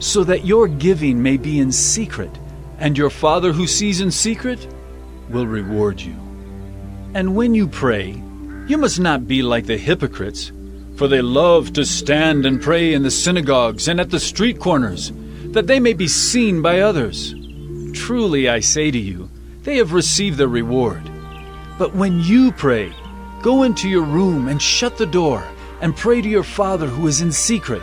so that your giving may be in secret, and your Father who sees in secret will reward you. And when you pray, you must not be like the hypocrites, for they love to stand and pray in the synagogues and at the street corners, that they may be seen by others. Truly I say to you, they have received their reward. But when you pray, go into your room and shut the door, and pray to your Father who is in secret,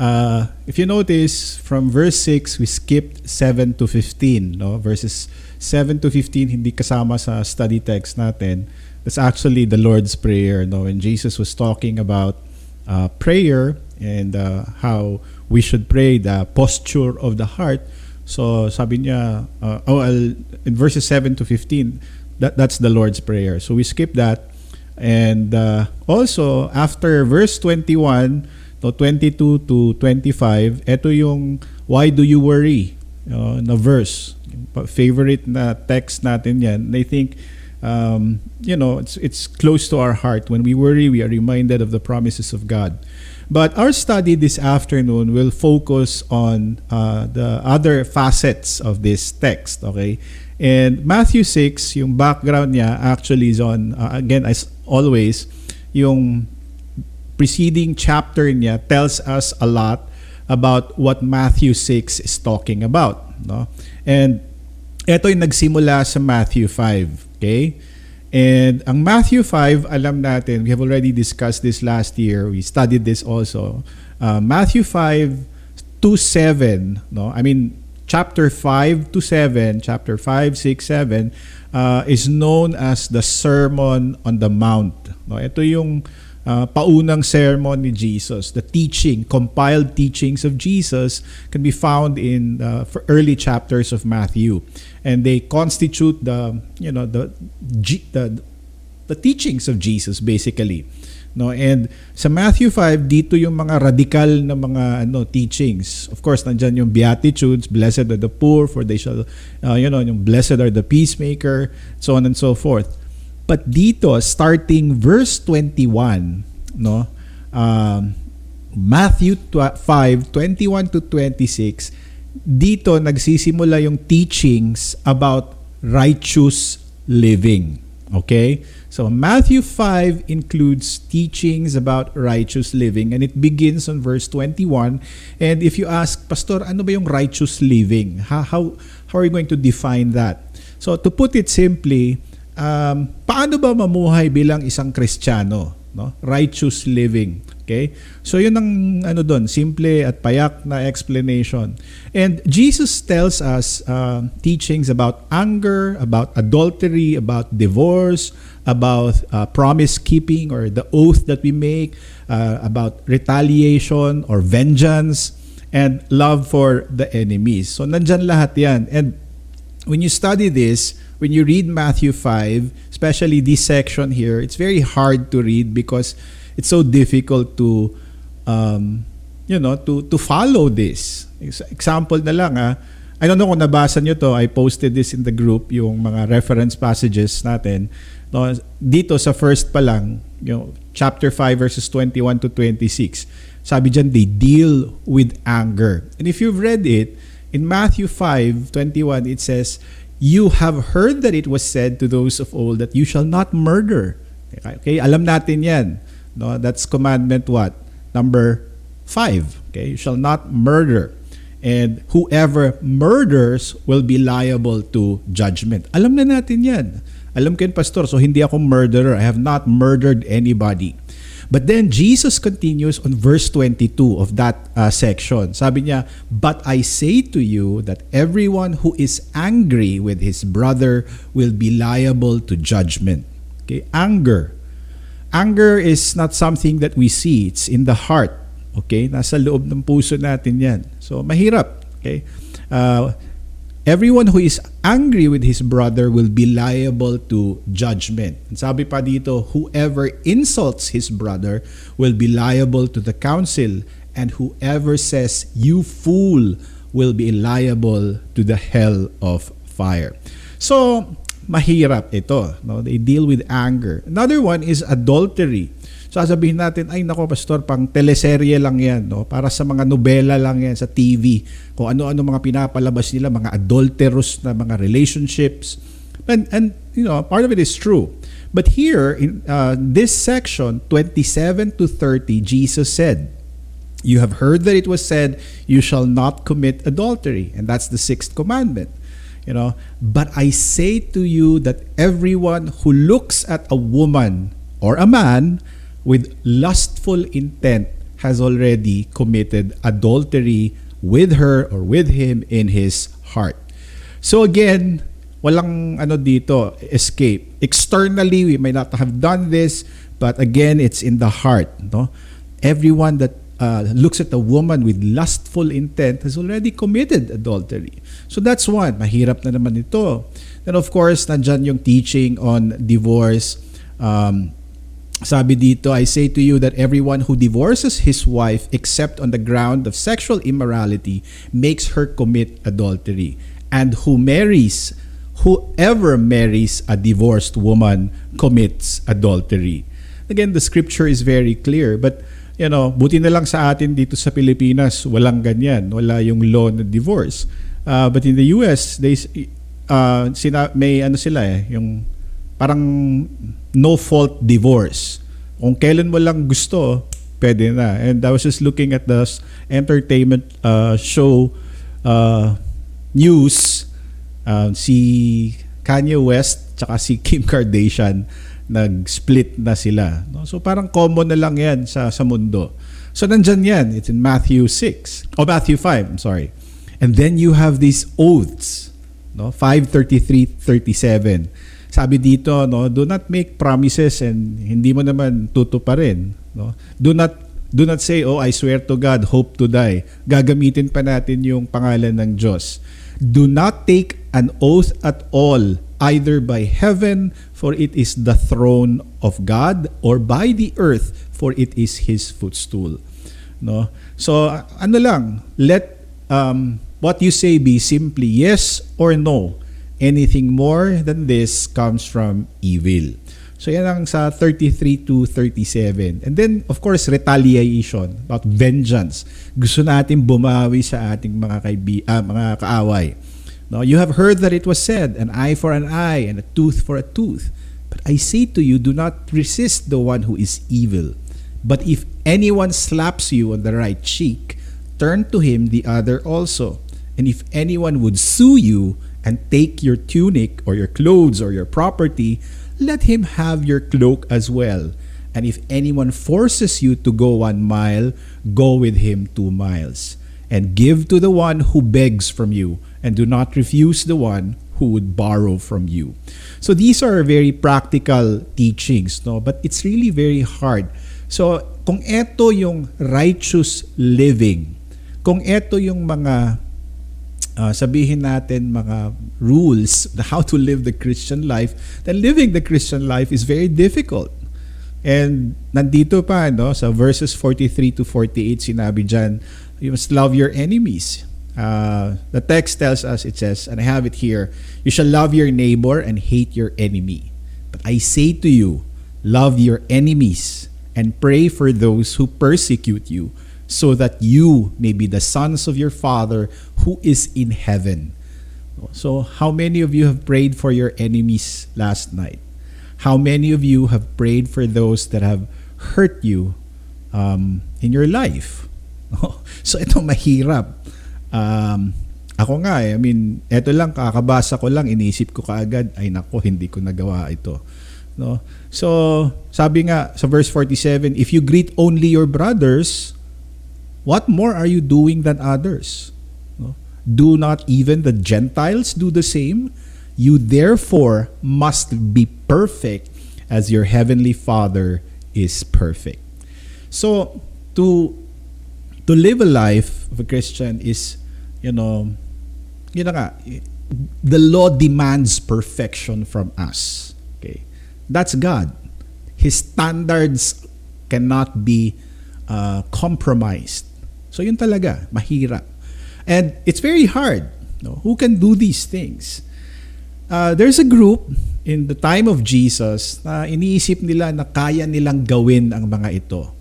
Uh, if you notice, from verse 6, we skipped 7 to 15. No? Verses 7 to 15, hindi kasama sa study text natin. That's actually the Lord's Prayer. No? When Jesus was talking about uh, prayer and uh, how we should pray, the posture of the heart. So sabi niya, uh, oh, I'll, in verses 7 to 15, that, that's the Lord's Prayer. So we skip that. And uh, also, after verse 21 to 22 to 25, ito yung why do you worry uh, na verse. Favorite na text natin yan. I think, um, you know, it's, it's close to our heart. When we worry, we are reminded of the promises of God. But our study this afternoon will focus on uh, the other facets of this text, okay? And Matthew 6, yung background niya actually is on, uh, again, as always, yung preceding chapter niya tells us a lot about what Matthew 6 is talking about. No? And ito yung nagsimula sa Matthew 5. Okay? And ang Matthew 5, alam natin, we have already discussed this last year. We studied this also. Uh, Matthew 5 to 7, no? I mean, chapter 5 to 7, chapter 5, 6, 7, uh, is known as the Sermon on the Mount. No? Ito yung uh, paunang sermon ni Jesus. The teaching, compiled teachings of Jesus can be found in uh, early chapters of Matthew. And they constitute the, you know, the, the, the teachings of Jesus basically no and sa Matthew 5 dito yung mga radical na mga ano teachings of course nandiyan yung beatitudes blessed are the poor for they shall uh, you know yung blessed are the peacemaker so on and so forth but dito starting verse 21 no um, Matthew 5 21 to 26 dito nagsisimula yung teachings about righteous living okay So Matthew 5 includes teachings about righteous living and it begins on verse 21. And if you ask, Pastor, ano ba yung righteous living? How, how, how are you going to define that? So to put it simply, um, paano ba mamuhay bilang isang Kristiyano? No? Righteous living. Okay? So yun ang ano doon, simple at payak na explanation. And Jesus tells us uh, teachings about anger, about adultery, about divorce, about uh, promise keeping or the oath that we make, uh, about retaliation or vengeance, and love for the enemies. So nandyan lahat yan. And when you study this, when you read Matthew 5, especially this section here, it's very hard to read because it's so difficult to um, you know to to follow this example na lang ah I don't know kung nabasa nyo to. I posted this in the group, yung mga reference passages natin. No, dito sa first pa lang, yung chapter 5 verses 21 to 26. Sabi dyan, they deal with anger. And if you've read it, in Matthew 5, 21, it says, You have heard that it was said to those of old that you shall not murder. Okay, alam natin yan. No, that's commandment what? Number 5. Okay, you shall not murder. And whoever murders will be liable to judgment. Alam na natin yan. Alam ko yun, Pastor. So hindi ako murderer. I have not murdered anybody. But then Jesus continues on verse 22 of that uh, section. Sabi niya, But I say to you that everyone who is angry with his brother will be liable to judgment. Okay, anger. Anger is not something that we see. It's in the heart. Okay? Nasa loob ng puso natin yan. So, mahirap. Okay? Uh, everyone who is angry with his brother will be liable to judgment. Sabi pa dito, whoever insults his brother will be liable to the council and whoever says, you fool, will be liable to the hell of fire. So, mahirap ito. No? They deal with anger. Another one is adultery sasabihin natin, ay nako pastor, pang teleserye lang yan, no? para sa mga nobela lang yan sa TV, kung ano-ano mga pinapalabas nila, mga adulterous na mga relationships. And, and you know, part of it is true. But here, in uh, this section, 27 to 30, Jesus said, You have heard that it was said, You shall not commit adultery. And that's the sixth commandment. You know, but I say to you that everyone who looks at a woman or a man with lustful intent has already committed adultery with her or with him in his heart. So again, walang ano dito, escape. Externally, we may not have done this, but again, it's in the heart. No? Everyone that uh, looks at a woman with lustful intent has already committed adultery. So that's one. Mahirap na naman ito. Then of course, nandyan yung teaching on divorce. Um, sabi dito, I say to you that everyone who divorces his wife except on the ground of sexual immorality makes her commit adultery. And who marries, whoever marries a divorced woman commits adultery. Again, the scripture is very clear. But, you know, buti na lang sa atin dito sa Pilipinas, walang ganyan. Wala yung law na divorce. Uh, but in the US, they, uh, sina, may ano sila eh, yung parang no fault divorce. Kung kailan mo lang gusto, pwede na. And I was just looking at the entertainment uh, show uh, news. Uh, si Kanye West tsaka si Kim Kardashian nag-split na sila. No? So parang common na lang yan sa, sa mundo. So nandyan yan. It's in Matthew 6. O oh, Matthew 5, I'm sorry. And then you have these oaths. No? 533, 37 sabi dito, no, do not make promises and hindi mo naman tutuparin, no? Do not do not say, "Oh, I swear to God, hope to die." Gagamitin pa natin yung pangalan ng Diyos. Do not take an oath at all, either by heaven, for it is the throne of God, or by the earth, for it is his footstool. No? So, ano lang, let um, what you say be simply yes or no Anything more than this comes from evil. So yan ang sa 33 to 37. And then, of course, retaliation, about vengeance. Gusto natin bumawi sa ating mga, kaibi, uh, mga kaaway. No, you have heard that it was said, an eye for an eye and a tooth for a tooth. But I say to you, do not resist the one who is evil. But if anyone slaps you on the right cheek, turn to him the other also. And if anyone would sue you and take your tunic or your clothes or your property, let him have your cloak as well. And if anyone forces you to go one mile, go with him two miles. And give to the one who begs from you, and do not refuse the one who would borrow from you. So these are very practical teachings, no? But it's really very hard. So kung ito yung righteous living, kung ito yung mga uh, sabihin natin mga rules how to live the Christian life, then living the Christian life is very difficult. And nandito pa no sa verses 43 to 48 sinabi diyan, you must love your enemies. Uh, the text tells us, it says, and I have it here, you shall love your neighbor and hate your enemy. But I say to you, love your enemies and pray for those who persecute you, so that you may be the sons of your Father who is in heaven. So, how many of you have prayed for your enemies last night? How many of you have prayed for those that have hurt you um, in your life? so, ito mahirap. Um, ako nga eh, I mean, eto lang, kakabasa ko lang, inisip ko kaagad, ay nako, hindi ko nagawa ito. No? So, sabi nga sa verse 47, if you greet only your brothers, what more are you doing than others? Do not even the Gentiles do the same? You therefore must be perfect as your heavenly Father is perfect. So, to to live a life of a Christian is, you know, yun nga, the law demands perfection from us. Okay? That's God. His standards cannot be uh, compromised. So yun talaga, mahirap. And it's very hard. No? Who can do these things? Uh, there's a group in the time of Jesus na iniisip nila na kaya nilang gawin ang mga ito.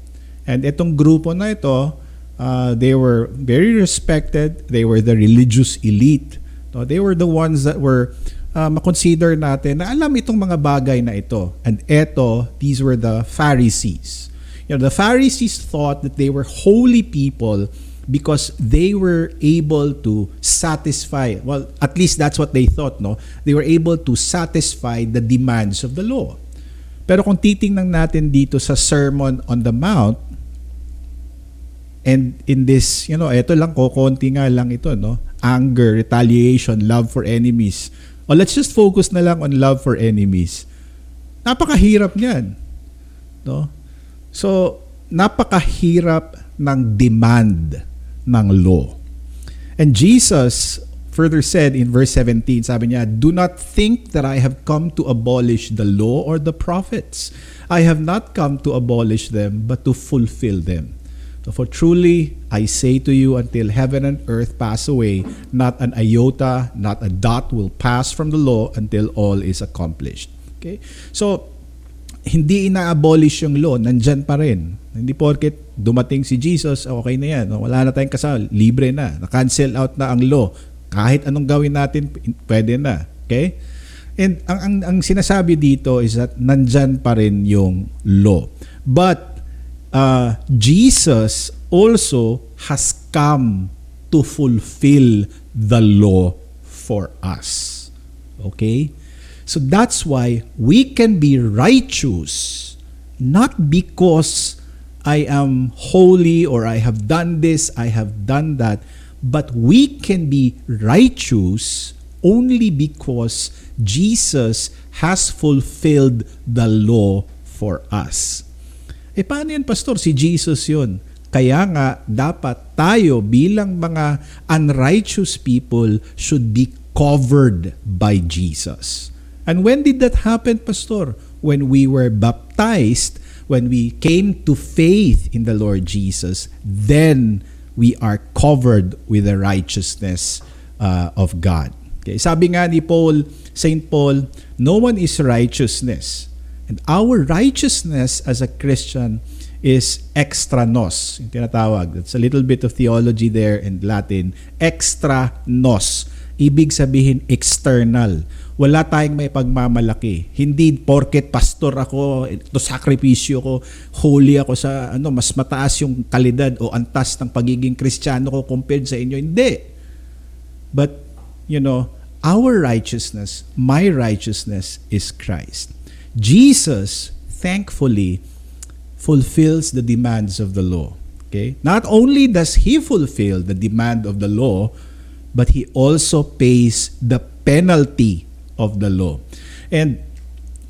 And itong grupo na ito, uh, they were very respected. They were the religious elite. No? They were the ones that were uh, makonsider natin na alam itong mga bagay na ito. And eto, these were the Pharisees. You know, the Pharisees thought that they were holy people because they were able to satisfy well at least that's what they thought no they were able to satisfy the demands of the law pero kung titingnan natin dito sa Sermon on the Mount and in this you know ito lang ko konti nga lang ito no anger retaliation love for enemies o let's just focus na lang on love for enemies. Napakahirap niyan. No? So, napakahirap ng demand ng law. And Jesus further said in verse 17, sabi niya, Do not think that I have come to abolish the law or the prophets. I have not come to abolish them, but to fulfill them. So for truly I say to you, until heaven and earth pass away, not an iota, not a dot will pass from the law until all is accomplished. Okay? So, hindi ina-abolish yung law, nandyan pa rin. Hindi porket dumating si Jesus, okay na yan. Wala na tayong kasal, libre na. Na-cancel out na ang law. Kahit anong gawin natin, pwede na. Okay? And ang, ang, ang sinasabi dito is that nandyan pa rin yung law. But uh, Jesus also has come to fulfill the law for us. Okay? So that's why we can be righteous not because I am holy or I have done this, I have done that, but we can be righteous only because Jesus has fulfilled the law for us. Eh paano yan, Pastor? Si Jesus yun. Kaya nga, dapat tayo bilang mga unrighteous people should be covered by Jesus. And when did that happen, Pastor? When we were baptized, when we came to faith in the Lord Jesus, then we are covered with the righteousness uh, of God. Okay. Sabi nga ni Paul, St. Paul, no one is righteousness And our righteousness as a Christian is extra nos, yung tinatawag. That's a little bit of theology there in Latin. Extra nos. Ibig sabihin external. Wala tayong may pagmamalaki. Hindi porket pastor ako, to sakripisyo ko, holy ako sa ano, mas mataas yung kalidad o antas ng pagiging kristyano ko compared sa inyo. Hindi. But, you know, our righteousness, my righteousness is Christ. Jesus, thankfully, fulfills the demands of the law. Okay? Not only does he fulfill the demand of the law, but he also pays the penalty of the law. And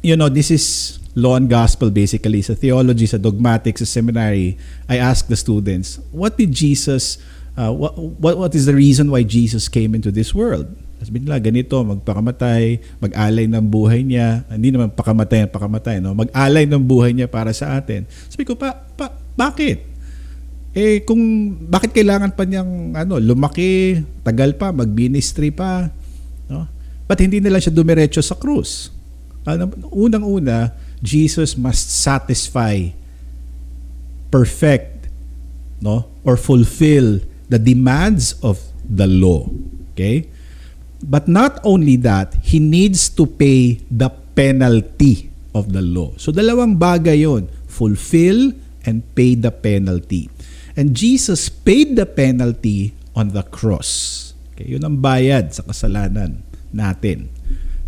you know, this is law and gospel basically sa theology, sa dogmatics, sa seminary. I ask the students, what did Jesus uh, what, what what is the reason why Jesus came into this world? Sabi nila, ganito, magpakamatay, mag-alay ng buhay niya. Hindi naman pakamatay pakamatay, no? Mag-alay ng buhay niya para sa atin. Sabi ko, pa, pa, bakit? Eh kung bakit kailangan pa niyang ano, lumaki, tagal pa, mag-ministry pa, Ba't hindi nila siya dumiretso sa krus? Ano, unang-una, Jesus must satisfy, perfect, no? Or fulfill the demands of the law. Okay? But not only that, he needs to pay the penalty of the law. So dalawang bagay yon, fulfill and pay the penalty. And Jesus paid the penalty on the cross. Okay, yun ang bayad sa kasalanan natin.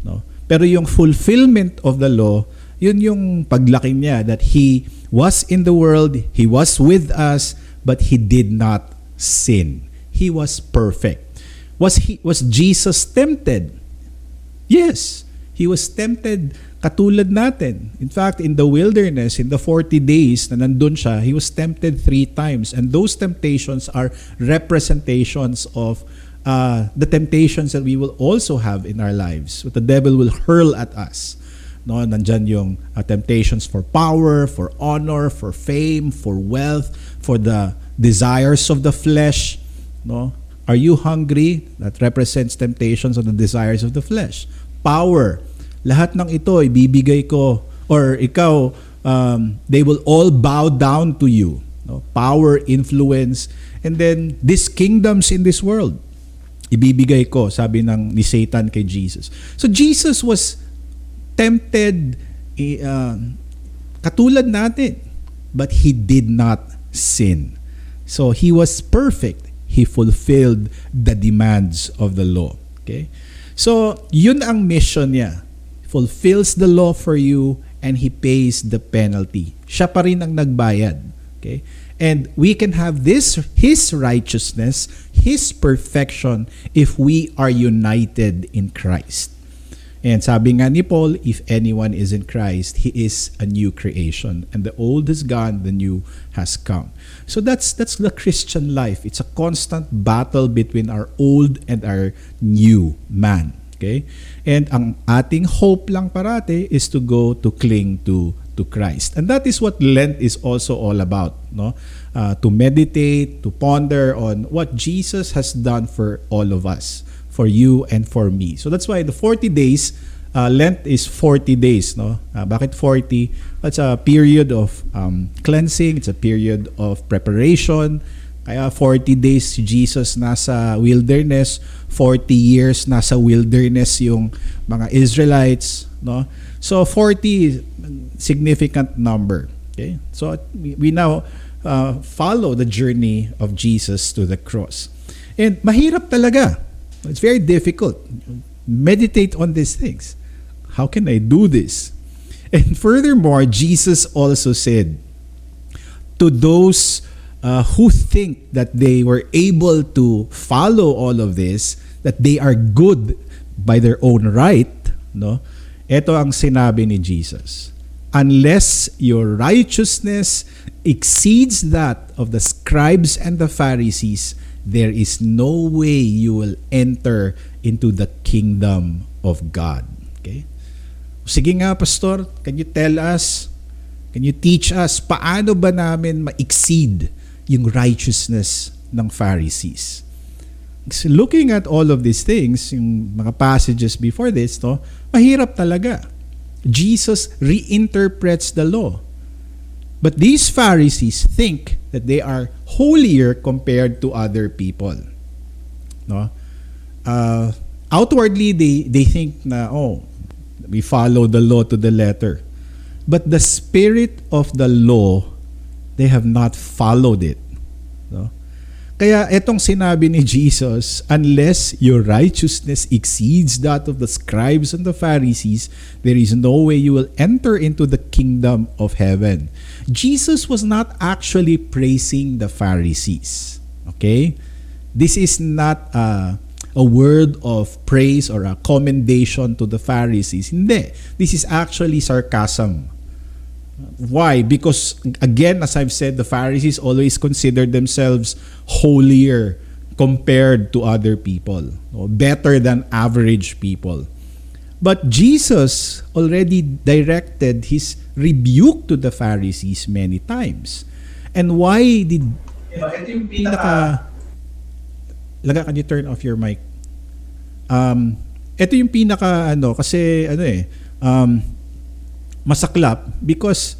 No? Pero yung fulfillment of the law, yun yung paglaki niya that He was in the world, He was with us, but He did not sin. He was perfect. Was he was Jesus tempted? Yes, he was tempted katulad natin. In fact, in the wilderness, in the 40 days na nandun siya, he was tempted three times. And those temptations are representations of uh, the temptations that we will also have in our lives. What the devil will hurl at us. No, nandyan yung uh, temptations for power, for honor, for fame, for wealth, for the desires of the flesh. No? Are you hungry? That represents temptations of the desires of the flesh. Power, lahat ng ito ibibigay ko or ikaw um, they will all bow down to you no? power influence and then these kingdoms in this world ibibigay ko sabi ng ni Satan kay Jesus so Jesus was tempted uh, katulad natin but he did not sin so he was perfect he fulfilled the demands of the law okay so yun ang mission niya fulfills the law for you, and He pays the penalty. Siya pa rin ang nagbayad. Okay? And we can have this, His righteousness, His perfection, if we are united in Christ. And sabi nga ni Paul, if anyone is in Christ, he is a new creation. And the old is gone, the new has come. So that's that's the Christian life. It's a constant battle between our old and our new man. Okay? And ang ating hope lang parate is to go to cling to to Christ. And that is what Lent is also all about, no? Uh, to meditate, to ponder on what Jesus has done for all of us, for you and for me. So that's why the 40 days uh, Lent is 40 days, no? Uh, bakit 40? It's a period of um, cleansing, it's a period of preparation, kaya 40 days si Jesus nasa wilderness, 40 years nasa wilderness yung mga Israelites, no? So 40 significant number. Okay? So we now uh, follow the journey of Jesus to the cross. And mahirap talaga. It's very difficult. Meditate on these things. How can I do this? And furthermore, Jesus also said, to those uh, who think that they were able to follow all of this, that they are good by their own right, no? Ito ang sinabi ni Jesus. Unless your righteousness exceeds that of the scribes and the Pharisees, there is no way you will enter into the kingdom of God. Okay? Sige nga, Pastor, can you tell us, can you teach us, paano ba namin ma-exceed yung righteousness ng Pharisees. So looking at all of these things, yung mga passages before this, no, mahirap talaga. Jesus reinterprets the law. But these Pharisees think that they are holier compared to other people. No? Uh, outwardly, they, they think na, oh, we follow the law to the letter. But the spirit of the law they have not followed it. No? Kaya etong sinabi ni Jesus, unless your righteousness exceeds that of the scribes and the Pharisees, there is no way you will enter into the kingdom of heaven. Jesus was not actually praising the Pharisees. Okay? This is not a, a word of praise or a commendation to the Pharisees. Hindi. This is actually sarcasm. Why? Because again, as I've said, the Pharisees always considered themselves holier compared to other people, better than average people. But Jesus already directed his rebuke to the Pharisees many times. And why did ito yung pinaka... Laga, can you turn off your mic? Um, ito yung pinaka ano kasi ano eh um, masaklap because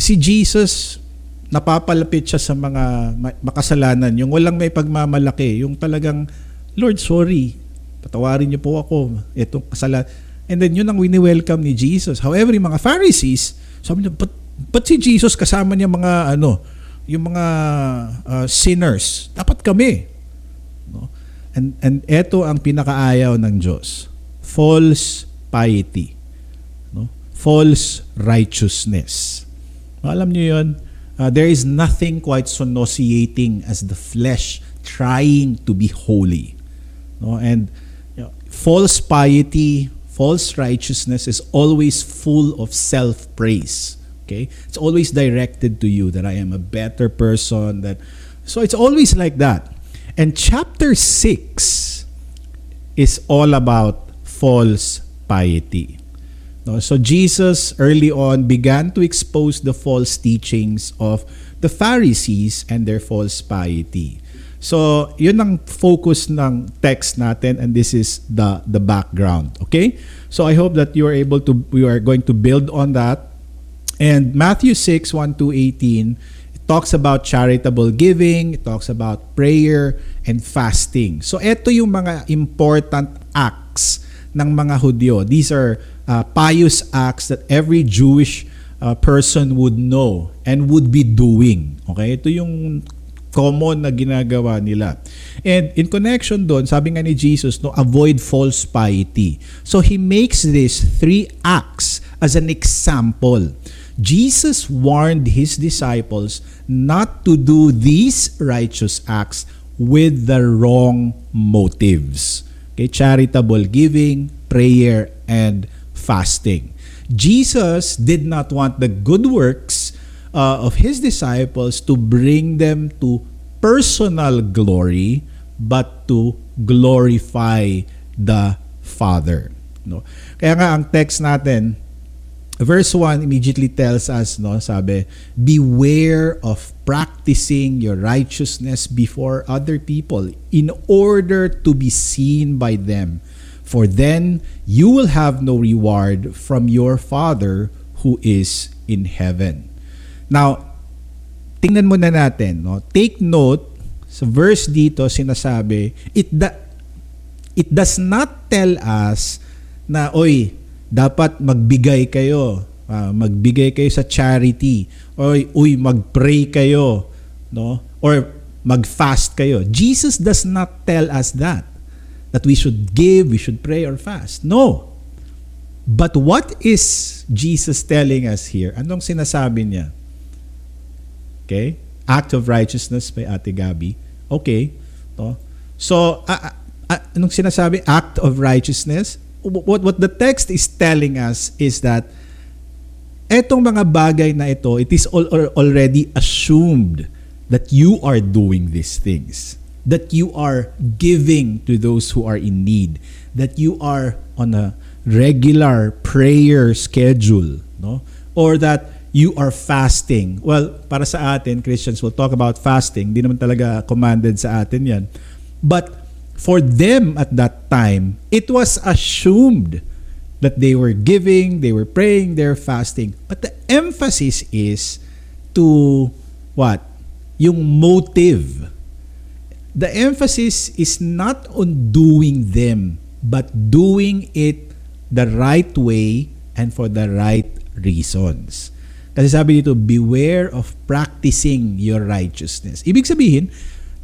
si Jesus napapalapit siya sa mga makasalanan. Yung walang may pagmamalaki yung talagang Lord sorry patawarin niyo po ako itong kasalanan and then yun ang wini-welcome ni Jesus. However yung mga Pharisees sabi niya but, but si Jesus kasama niya mga ano yung mga uh, sinners? Dapat kami. No? And and ito ang pinakaayaw ng Diyos. False piety false righteousness. Alam niyo yun? Uh, there is nothing quite so nauseating as the flesh trying to be holy. No and you know, false piety false righteousness is always full of self praise okay? It's always directed to you that i am a better person that so it's always like that. And chapter 6 is all about false piety no so jesus early on began to expose the false teachings of the pharisees and their false piety. So yun ang focus ng text natin and this is the the background okay? So i hope that you are able to we are going to build on that. And Matthew 6, 1 to 18, it talks about charitable giving, it talks about prayer and fasting. So ito yung mga important acts ng mga Hudyo. These are uh, pious acts that every Jewish uh, person would know and would be doing. Okay? Ito yung common na ginagawa nila. And in connection doon, sabi nga ni Jesus, no, avoid false piety. So he makes these three acts as an example. Jesus warned his disciples not to do these righteous acts with the wrong motives. Okay, charitable giving, prayer, and fasting. Jesus did not want the good works uh, of his disciples to bring them to personal glory, but to glorify the Father. No? Kaya nga ang text natin verse 1 immediately tells us no sabi beware of practicing your righteousness before other people in order to be seen by them. For then you will have no reward from your father who is in heaven. Now tingnan muna natin no? Take note sa verse dito sinasabi it da, it does not tell us na oy dapat magbigay kayo, uh, magbigay kayo sa charity, or uy, magpray kayo, no? Or mag-fast kayo. Jesus does not tell us that that we should give, we should pray or fast. No. But what is Jesus telling us here? Anong sinasabi niya? Okay? Act of righteousness by Ate Gabi. Okay. No? So, uh, uh, anong sinasabi? Act of righteousness what what the text is telling us is that etong mga bagay na ito, it is all, already assumed that you are doing these things. That you are giving to those who are in need. That you are on a regular prayer schedule. No? Or that you are fasting. Well, para sa atin, Christians will talk about fasting. Hindi naman talaga commanded sa atin yan. But for them at that time, it was assumed that they were giving, they were praying, they're fasting. But the emphasis is to what? Yung motive. The emphasis is not on doing them, but doing it the right way and for the right reasons. Kasi sabi dito, beware of practicing your righteousness. Ibig sabihin,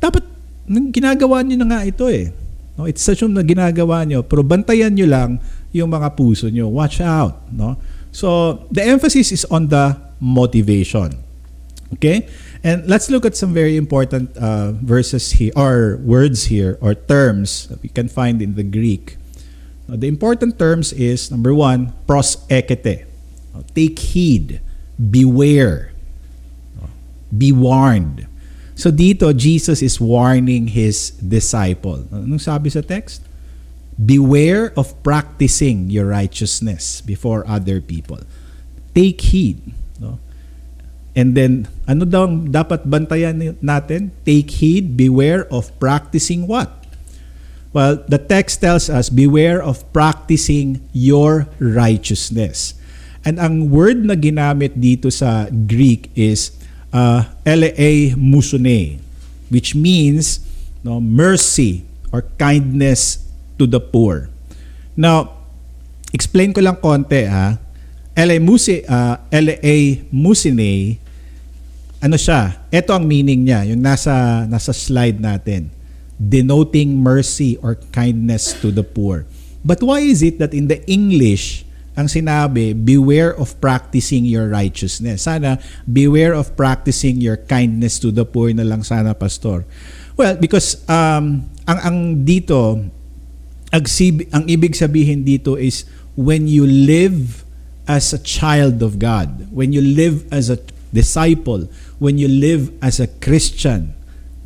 dapat ginagawa niyo na nga ito eh. No, it's such na ginagawa niyo, pero bantayan niyo lang yung mga puso niyo. Watch out, no? So, the emphasis is on the motivation. Okay? And let's look at some very important uh, verses here, or words here, or terms that we can find in the Greek. Now, the important terms is, number one, pros ekete. Take heed, beware, be warned. So dito, Jesus is warning his disciple. Anong sabi sa text? Beware of practicing your righteousness before other people. Take heed. No? And then, ano daw ang dapat bantayan natin? Take heed, beware of practicing what? Well, the text tells us, beware of practicing your righteousness. And ang word na ginamit dito sa Greek is uh, elea musune, which means no, mercy or kindness to the poor. Now, explain ko lang konti ha. LA Musi, uh, LA Musine, ano siya? Ito ang meaning niya, yung nasa nasa slide natin. Denoting mercy or kindness to the poor. But why is it that in the English, ang sinabi, beware of practicing your righteousness. Sana, beware of practicing your kindness to the poor na lang sana, Pastor. Well, because um, ang, ang dito, ang, ang ibig sabihin dito is when you live as a child of God, when you live as a disciple, when you live as a Christian,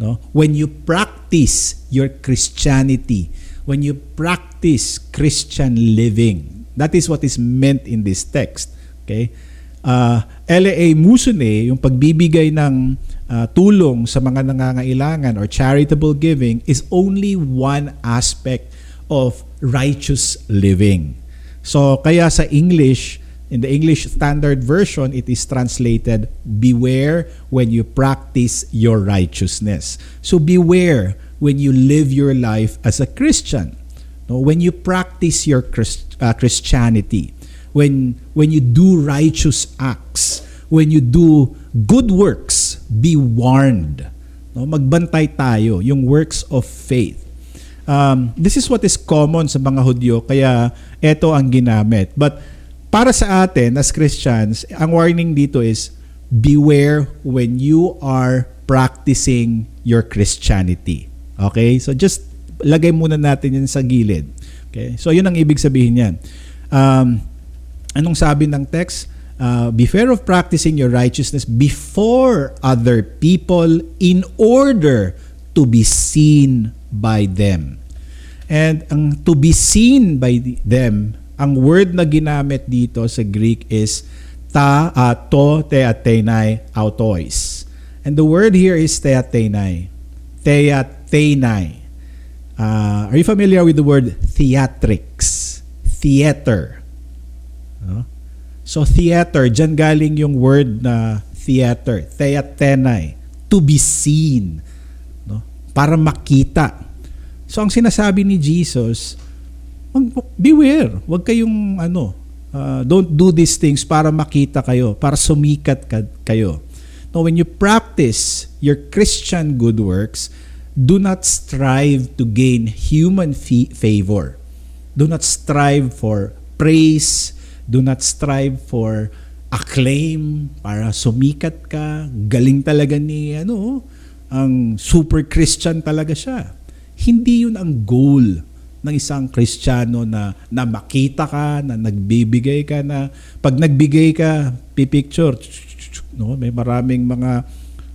no? When you practice your Christianity, when you practice Christian living. That is what is meant in this text. Okay? Uh, LA Musune, yung pagbibigay ng uh, tulong sa mga nangangailangan or charitable giving is only one aspect of righteous living. So kaya sa English, in the English Standard Version, it is translated, Beware when you practice your righteousness. So beware when you live your life as a Christian. No, when you practice your Christ, uh, Christianity, when when you do righteous acts, when you do good works, be warned. No, magbantay tayo yung works of faith. Um, this is what is common sa mga Hudyo kaya ito ang ginamit. But para sa atin as Christians, ang warning dito is beware when you are practicing your Christianity. Okay? So just lagay muna natin yan sa gilid. Okay? So yun ang ibig sabihin niyan. Um, anong sabi ng text? Uh, be fair of practicing your righteousness before other people in order to be seen by them. And ang to be seen by them ang word na ginamit dito sa Greek is ta uh, to theatenai autois. And the word here is theatenai. Theatenai. Uh, are you familiar with the word theatrics? Theater. No? So theater, dyan galing yung word na theater, theatenai, to be seen, no? para makita. So ang sinasabi ni Jesus, beware. Huwag kayong ano, uh, don't do these things para makita kayo, para sumikat ka, kayo. No, when you practice your Christian good works, do not strive to gain human fi- favor. Do not strive for praise. Do not strive for acclaim para sumikat ka. Galing talaga ni ano, ang super Christian talaga siya. Hindi yun ang goal ng isang Kristiyano na, na makita ka, na nagbibigay ka, na pag nagbigay ka, pipicture, no? may maraming mga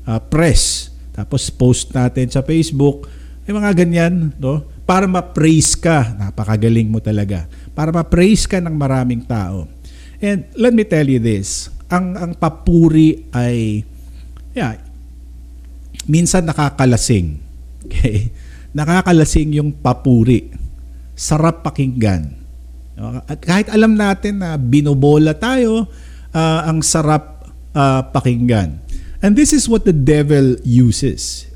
uh, press, tapos post natin sa Facebook, may mga ganyan, no? para ma-praise ka, napakagaling mo talaga, para ma-praise ka ng maraming tao. And let me tell you this, ang, ang papuri ay, yeah, minsan nakakalasing. Okay? Nakakalasing yung papuri sarap pakinggan. At kahit alam natin na binobola tayo, uh, ang sarap uh, pakinggan. And this is what the devil uses.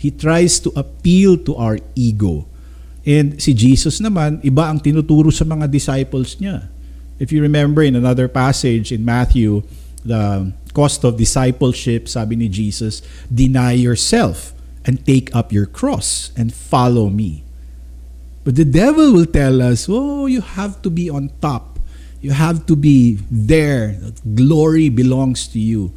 He tries to appeal to our ego. And si Jesus naman, iba ang tinuturo sa mga disciples niya. If you remember in another passage in Matthew, the cost of discipleship, sabi ni Jesus, deny yourself and take up your cross and follow me. But the devil will tell us, oh, you have to be on top. You have to be there. Glory belongs to you.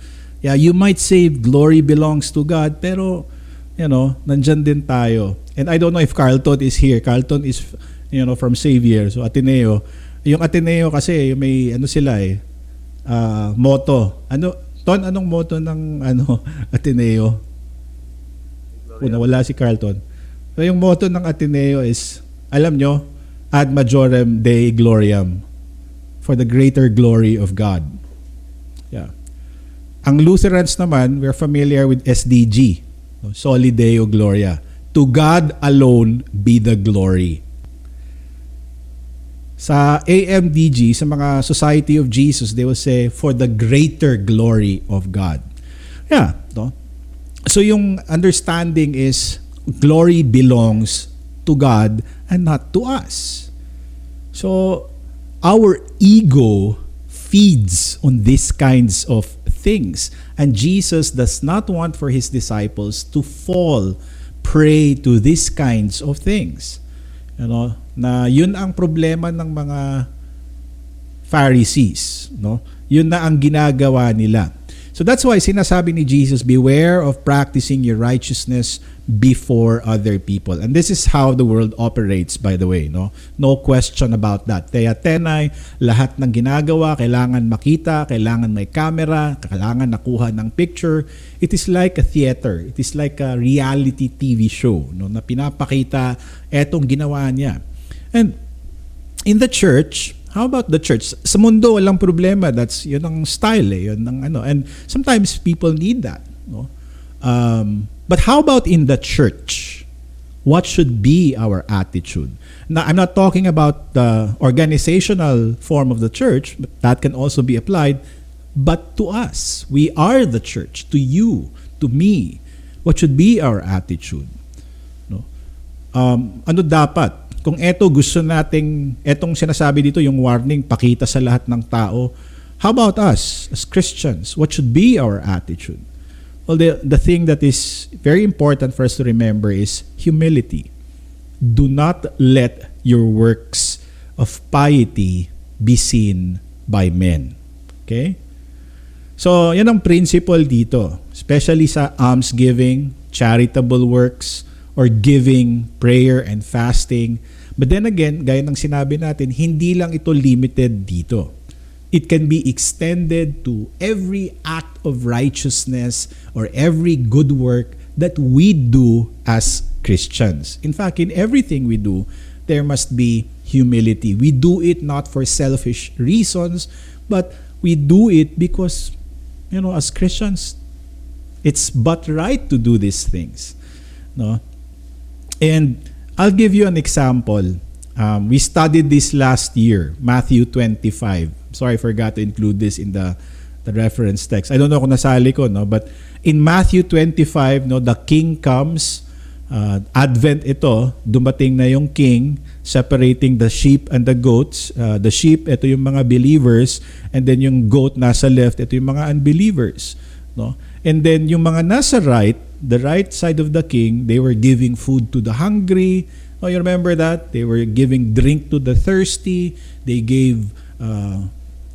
Yeah, you might say glory belongs to God, pero, you know, nandyan din tayo. And I don't know if Carlton is here. Carlton is, you know, from Xavier, so Ateneo. Yung Ateneo kasi, may, ano sila eh, uh, motto. Ano, Ton, anong motto ng, ano, Ateneo? Una, wala si Carlton. So, yung motto ng Ateneo is, alam nyo, ad majorem Dei gloriam for the greater glory of God. Yeah. Ang Lutherans naman, we're familiar with SDG? Soli Deo Gloria. To God alone be the glory. Sa AMDG, sa mga Society of Jesus, they will say, for the greater glory of God. Yeah, no? So yung understanding is glory belongs to God and not to us. So our ego feeds on these kinds of things and Jesus does not want for his disciples to fall prey to these kinds of things. You know, na yun ang problema ng mga Pharisees, no? Yun na ang ginagawa nila. So that's why sinasabi ni Jesus, beware of practicing your righteousness before other people. And this is how the world operates, by the way. No, no question about that. Kaya tenay, lahat ng ginagawa, kailangan makita, kailangan may camera, kailangan nakuha ng picture. It is like a theater. It is like a reality TV show no, na pinapakita etong ginawa niya. And in the church, How about the church? Sa mundo walang problema. That's yun ang style eh. Yun ang ano. And sometimes people need that, no? Um, but how about in the church? What should be our attitude? Now, I'm not talking about the organizational form of the church, but that can also be applied. But to us, we are the church. To you, to me, what should be our attitude? No? Um, ano dapat? Kung eto gusto nating, etong sinasabi dito, yung warning, pakita sa lahat ng tao, how about us as Christians? What should be our attitude? Well, the, the thing that is very important for us to remember is humility. Do not let your works of piety be seen by men. Okay? So, yan ang principle dito. Especially sa almsgiving, charitable works, or giving, prayer, and fasting. But then again, gaya ng sinabi natin, hindi lang ito limited dito. It can be extended to every act of righteousness or every good work that we do as Christians. In fact, in everything we do, there must be humility. We do it not for selfish reasons, but we do it because, you know, as Christians, it's but right to do these things. No? And I'll give you an example. Um, we studied this last year, Matthew 25. Sorry, I forgot to include this in the the reference text. I don't know kung nasali ko, no? But in Matthew 25, no, the king comes, uh, Advent ito, dumating na yung king, separating the sheep and the goats. Uh, the sheep, ito yung mga believers, and then yung goat nasa left, ito yung mga unbelievers. No? And then yung mga nasa right, the right side of the king, they were giving food to the hungry. Oh, you remember that? They were giving drink to the thirsty. They gave uh,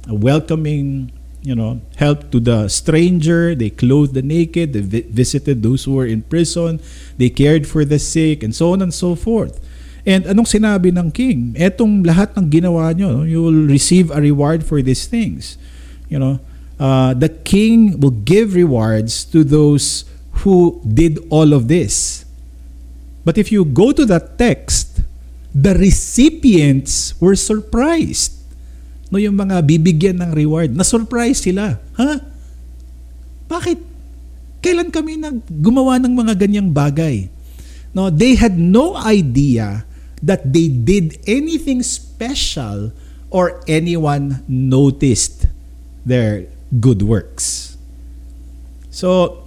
a welcoming, you know, help to the stranger. They clothed the naked. They vi- visited those who were in prison. They cared for the sick, and so on and so forth. And anong sinabi ng king? Etong lahat ng ginawa nyo, you will receive a reward for these things. You know, uh, the king will give rewards to those who did all of this. But if you go to that text, the recipients were surprised. No, yung mga bibigyan ng reward, na-surprise sila. Ha? Bakit? Kailan kami nag gumawa ng mga ganyang bagay? No, they had no idea that they did anything special or anyone noticed their good works. So,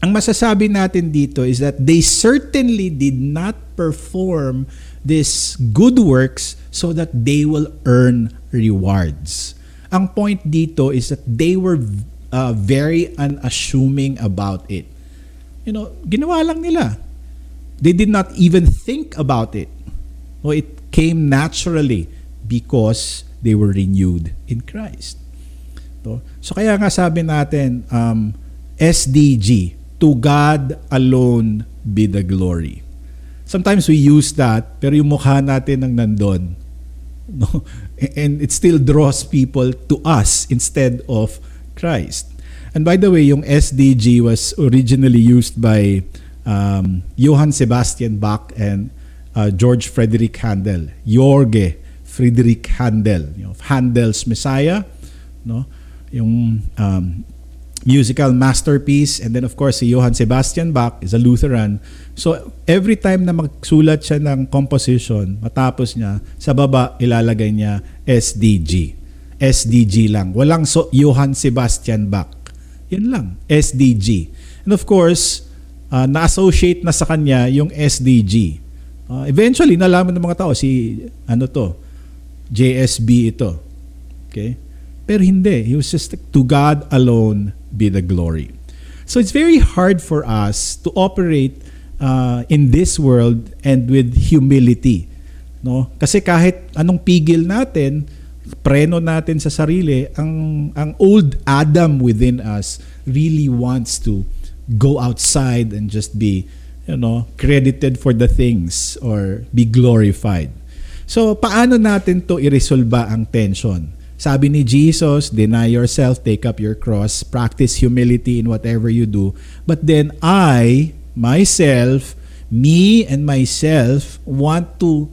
ang masasabi natin dito is that they certainly did not perform these good works so that they will earn rewards. Ang point dito is that they were uh, very unassuming about it. You know, ginawa lang nila. They did not even think about it. No, it came naturally because they were renewed in Christ. So kaya nga sabi natin, um, SDG, to God alone be the glory. Sometimes we use that, pero yung mukha natin ang nandun. No? And it still draws people to us instead of Christ. And by the way, yung SDG was originally used by um, Johann Sebastian Bach and uh, George Frederick Handel. Jorge Friedrich Handel, you know, Handel's Messiah, no? Yung um, musical masterpiece. And then of course, si Johann Sebastian Bach is a Lutheran. So every time na magsulat siya ng composition, matapos niya, sa baba ilalagay niya SDG. SDG lang. Walang so Johann Sebastian Bach. Yan lang, SDG. And of course, uh, na-associate na sa kanya yung SDG. Uh, eventually, nalaman ng mga tao si ano to, JSB ito. Okay? Pero hindi. He was just to God alone be the glory. So it's very hard for us to operate uh, in this world and with humility. No? Kasi kahit anong pigil natin, preno natin sa sarili, ang ang old Adam within us really wants to go outside and just be, you know, credited for the things or be glorified. So, paano natin to iresolba ang tension? Sabi ni Jesus, deny yourself, take up your cross, practice humility in whatever you do. But then I, myself, me and myself want to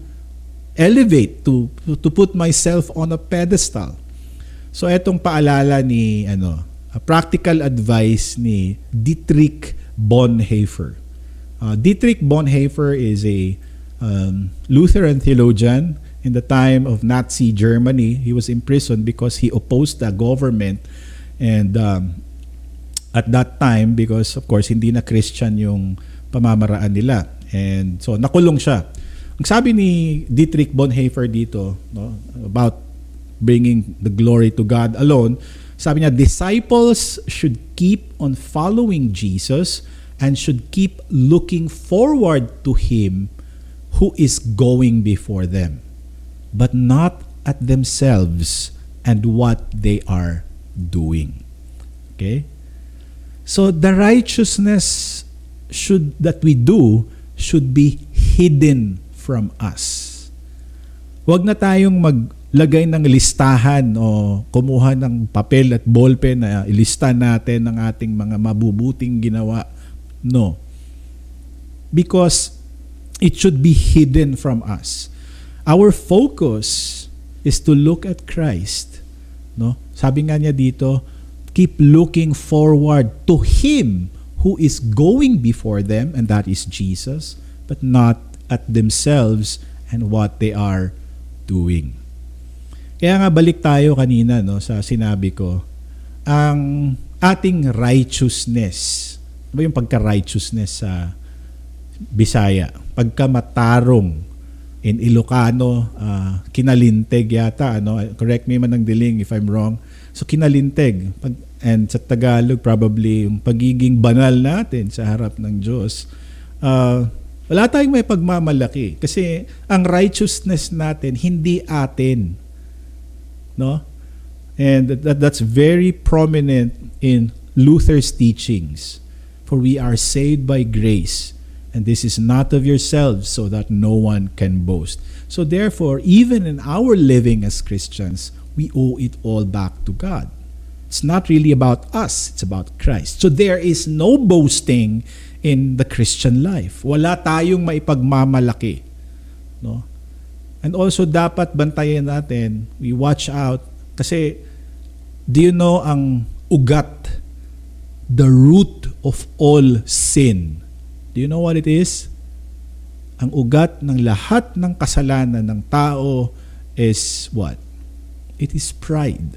elevate, to, to put myself on a pedestal. So etong paalala ni ano, a practical advice ni Dietrich Bonhoeffer. Uh, Dietrich Bonhoeffer is a um, Lutheran theologian in the time of Nazi Germany. He was imprisoned because he opposed the government and um, at that time because of course hindi na Christian yung pamamaraan nila and so nakulong siya. Ang sabi ni Dietrich Bonhoeffer dito no, about bringing the glory to God alone, sabi niya disciples should keep on following Jesus and should keep looking forward to him who is going before them but not at themselves and what they are doing. Okay? So the righteousness should that we do should be hidden from us. Huwag na tayong maglagay ng listahan o kumuha ng papel at ballpen na ilista natin ang ating mga mabubuting ginawa. No. Because it should be hidden from us. Our focus is to look at Christ. No? Sabi nga niya dito, keep looking forward to Him who is going before them, and that is Jesus, but not at themselves and what they are doing. Kaya nga balik tayo kanina no, sa sinabi ko, ang ating righteousness, ano yung pagka-righteousness sa Bisaya? Pagka matarong in Ilocano, uh, kinalinteg yata, ano? correct me man ng diling if I'm wrong. So kinalinteg. And sa Tagalog, probably yung pagiging banal natin sa harap ng Diyos. Uh, wala tayong may pagmamalaki. Kasi ang righteousness natin, hindi atin. No? And that, that's very prominent in Luther's teachings. For we are saved by grace and this is not of yourselves, so that no one can boast. So, therefore, even in our living as Christians, we owe it all back to God. It's not really about us, it's about Christ. So, there is no boasting in the Christian life. Wala tayong maipagmamalaki. No? And also, dapat bantayan natin, we watch out, kasi, do you know ang ugat, the root of all sin Do you know what it is? Ang ugat ng lahat ng kasalanan ng tao is what? It is pride.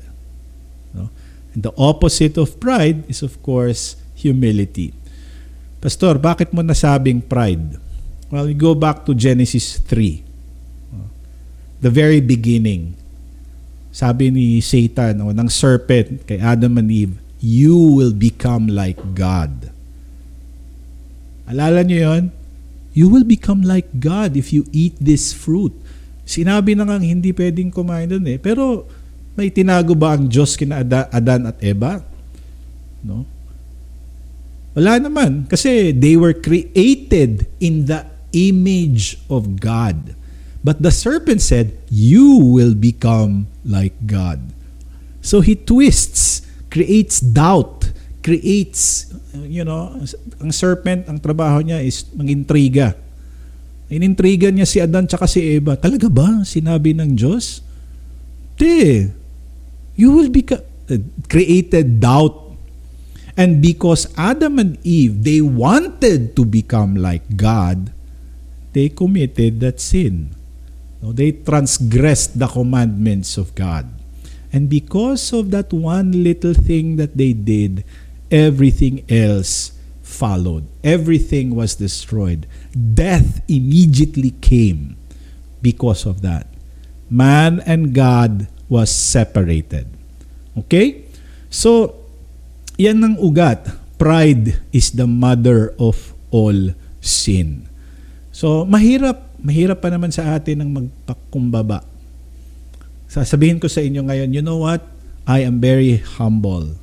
No? And the opposite of pride is of course humility. Pastor, bakit mo nasabing pride? Well, we go back to Genesis 3. The very beginning. Sabi ni Satan o ng serpent kay Adam and Eve, you will become like God. Alala niyo yon? You will become like God if you eat this fruit. Sinabi na nga hindi pwedeng kumain doon eh. Pero may tinago ba ang Diyos kina Adan at Eva? No? Wala naman. Kasi they were created in the image of God. But the serpent said, You will become like God. So he twists, creates doubt, creates, you know, ang serpent, ang trabaho niya is mangintriga. Inintriga niya si Adan tsaka si Eva. Talaga ba? Sinabi ng Diyos? Te, you will be created doubt. And because Adam and Eve, they wanted to become like God, they committed that sin. No, they transgressed the commandments of God. And because of that one little thing that they did, everything else followed. Everything was destroyed. Death immediately came because of that. Man and God was separated. Okay? So, yan ang ugat. Pride is the mother of all sin. So, mahirap, mahirap pa naman sa atin ang magpakumbaba. Sasabihin ko sa inyo ngayon, you know what? I am very humble.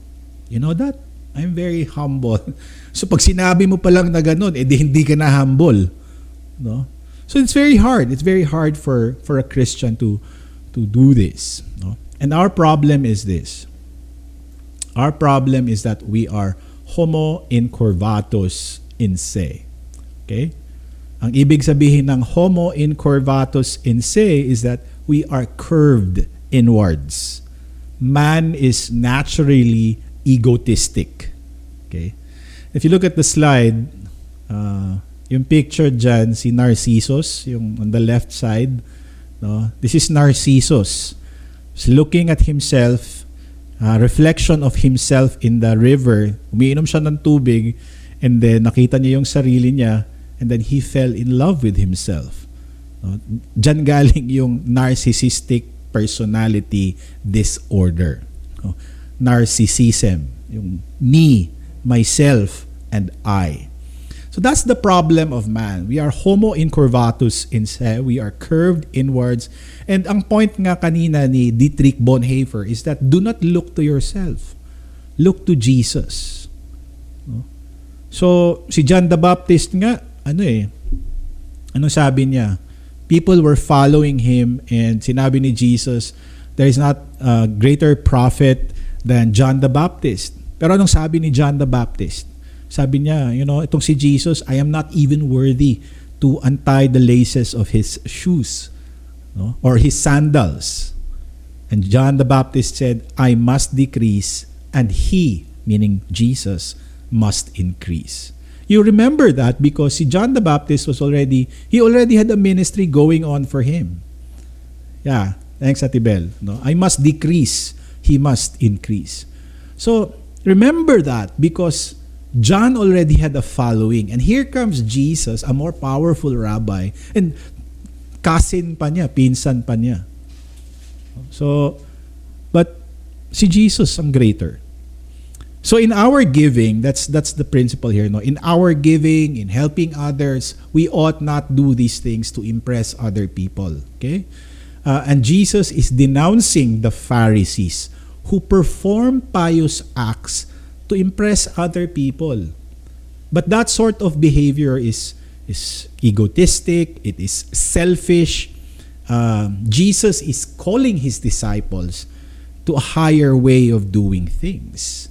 You know that? I'm very humble. So pag sinabi mo pa lang na ganun, edi hindi ka na humble. No? So it's very hard. It's very hard for for a Christian to to do this, no? And our problem is this. Our problem is that we are homo incurvatus in se. Okay? Ang ibig sabihin ng homo incurvatus in se is that we are curved inwards. Man is naturally egotistic. Okay? If you look at the slide, uh, yung picture dyan, si Narcissus, yung on the left side, no? this is Narcissus. He's looking at himself, uh, reflection of himself in the river. Umiinom siya ng tubig, and then nakita niya yung sarili niya, and then he fell in love with himself. No? Diyan galing yung narcissistic personality disorder. No? Narcissism, yung me, myself, and I. So that's the problem of man. We are homo incurvatus in se. We are curved inwards. And ang point nga kanina ni Dietrich Bonhoeffer is that do not look to yourself. Look to Jesus. So, si John the Baptist nga, ano eh, ano sabi niya? People were following him and sinabi ni Jesus, there is not a greater prophet than John the Baptist. Pero anong sabi ni John the Baptist? Sabi niya, you know, itong si Jesus, I am not even worthy to untie the laces of his shoes no? or his sandals. And John the Baptist said, I must decrease and he, meaning Jesus, must increase. You remember that because si John the Baptist was already, he already had a ministry going on for him. Yeah, thanks Atibel. No? I must decrease, he must increase. So, remember that because John already had a following. And here comes Jesus, a more powerful rabbi. And kasin pa niya, pinsan pa niya. So, but si Jesus ang greater. So in our giving, that's that's the principle here. No, in our giving, in helping others, we ought not do these things to impress other people. Okay, uh, and Jesus is denouncing the Pharisees who perform pious acts to impress other people. But that sort of behavior is is egotistic, it is selfish. Uh, Jesus is calling his disciples to a higher way of doing things.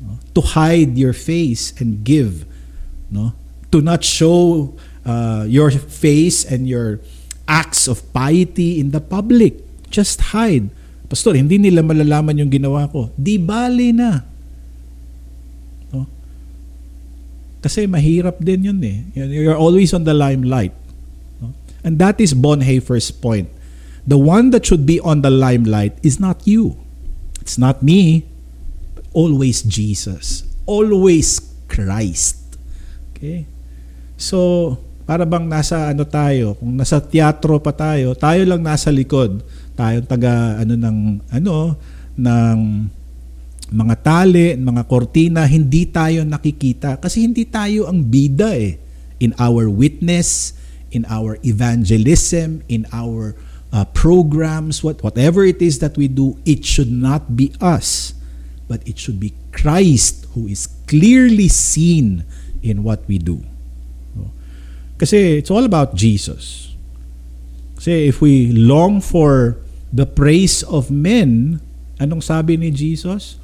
No? To hide your face and give. No? To not show uh, your face and your acts of piety in the public. Just hide. Pastor, hindi nila malalaman yung ginawa ko. Di bali na. Kasi mahirap din yun eh. You're always on the limelight. And that is Bonhoeffer's point. The one that should be on the limelight is not you. It's not me. Always Jesus. Always Christ. Okay? So, para bang nasa ano tayo, kung nasa teatro pa tayo, tayo lang nasa likod. Tayo taga ano ng ano ng mga tali, mga kortina, hindi tayo nakikita kasi hindi tayo ang bida eh. In our witness, in our evangelism, in our uh, programs, what, whatever it is that we do, it should not be us, but it should be Christ who is clearly seen in what we do. Kasi it's all about Jesus. Kasi if we long for the praise of men, anong sabi ni Jesus?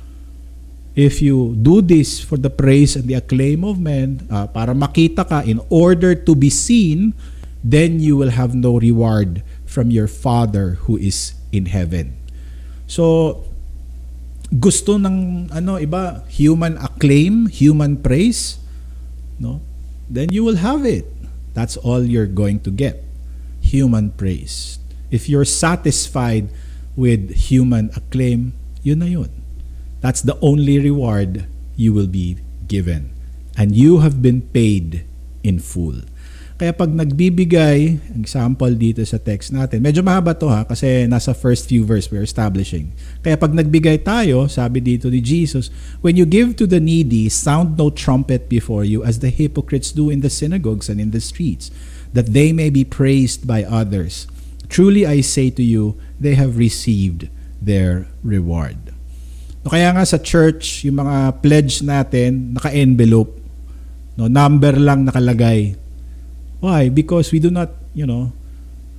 if you do this for the praise and the acclaim of men, uh, para makita ka in order to be seen, then you will have no reward from your Father who is in heaven. So, gusto ng ano iba human acclaim, human praise, no? Then you will have it. That's all you're going to get. Human praise. If you're satisfied with human acclaim, yun na yun. That's the only reward you will be given. And you have been paid in full. Kaya pag nagbibigay, example dito sa text natin, medyo mahaba to ha kasi nasa first few verse we're establishing. Kaya pag nagbigay tayo, sabi dito ni Jesus, when you give to the needy, sound no trumpet before you as the hypocrites do in the synagogues and in the streets, that they may be praised by others. Truly I say to you, they have received their reward. No, kaya nga sa church, yung mga pledge natin, naka-envelope. No, number lang nakalagay Why? Because we do not, you know,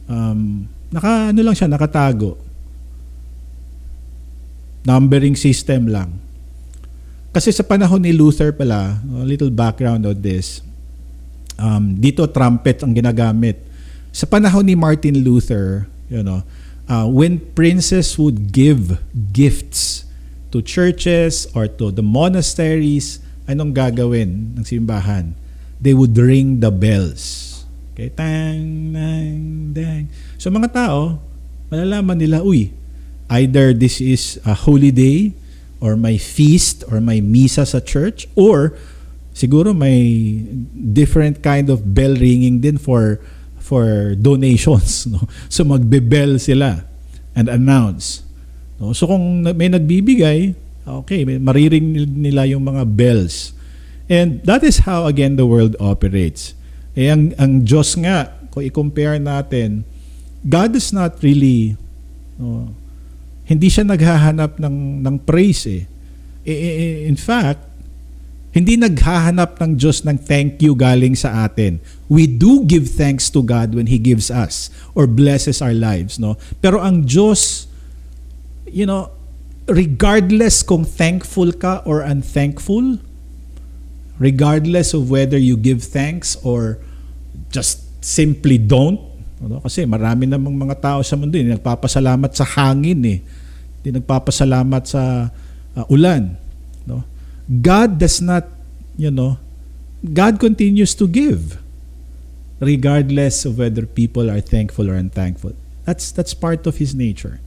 um, naka, ano lang siya, nakatago. Numbering system lang. Kasi sa panahon ni Luther pala, a little background of this, um, dito trumpet ang ginagamit. Sa panahon ni Martin Luther, you know, uh, when princes would give gifts to churches or to the monasteries, anong gagawin ng simbahan? They would ring the bells. Okay, tang, tang, tang. So mga tao, malalaman nila, uy, either this is a holy day or may feast or may misa sa church or siguro may different kind of bell ringing din for for donations no? So magbe-bell sila and announce. No? So kung may nagbibigay okay may mariring nila yung mga bells and that is how again the world operates eh ang, ang Diyos nga, kung i-compare natin, God is not really, no, hindi siya naghahanap ng, ng praise eh. In fact, hindi naghahanap ng Diyos ng thank you galing sa atin. We do give thanks to God when He gives us or blesses our lives. No? Pero ang Diyos, you know, regardless kung thankful ka or unthankful, regardless of whether you give thanks or just simply don't. Ano? Kasi marami namang mga tao sa mundo hindi nagpapasalamat sa hangin eh. Hindi nagpapasalamat sa uh, ulan. No? God does not, you know, God continues to give regardless of whether people are thankful or unthankful. That's that's part of his nature.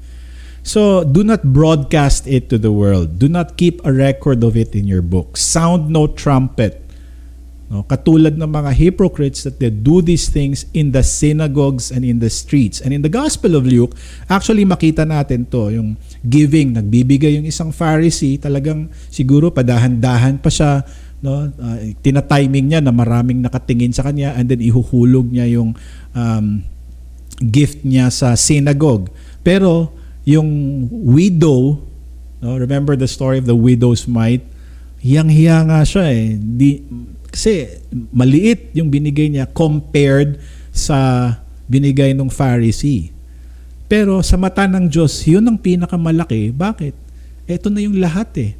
So do not broadcast it to the world. Do not keep a record of it in your book. Sound no trumpet No? Katulad ng mga hypocrites that they do these things in the synagogues and in the streets. And in the Gospel of Luke, actually makita natin to, yung giving, nagbibigay yung isang Pharisee, talagang siguro padahan-dahan pa siya, no? Uh, tina-timing niya na maraming nakatingin sa kanya and then ihuhulog niya yung um, gift niya sa synagogue. Pero yung widow, no? remember the story of the widow's mite, hiyang-hiya nga siya eh. Di, kasi maliit yung binigay niya compared sa binigay ng Pharisee. Pero sa mata ng Diyos, yun ang pinakamalaki. Bakit? Ito na yung lahat eh.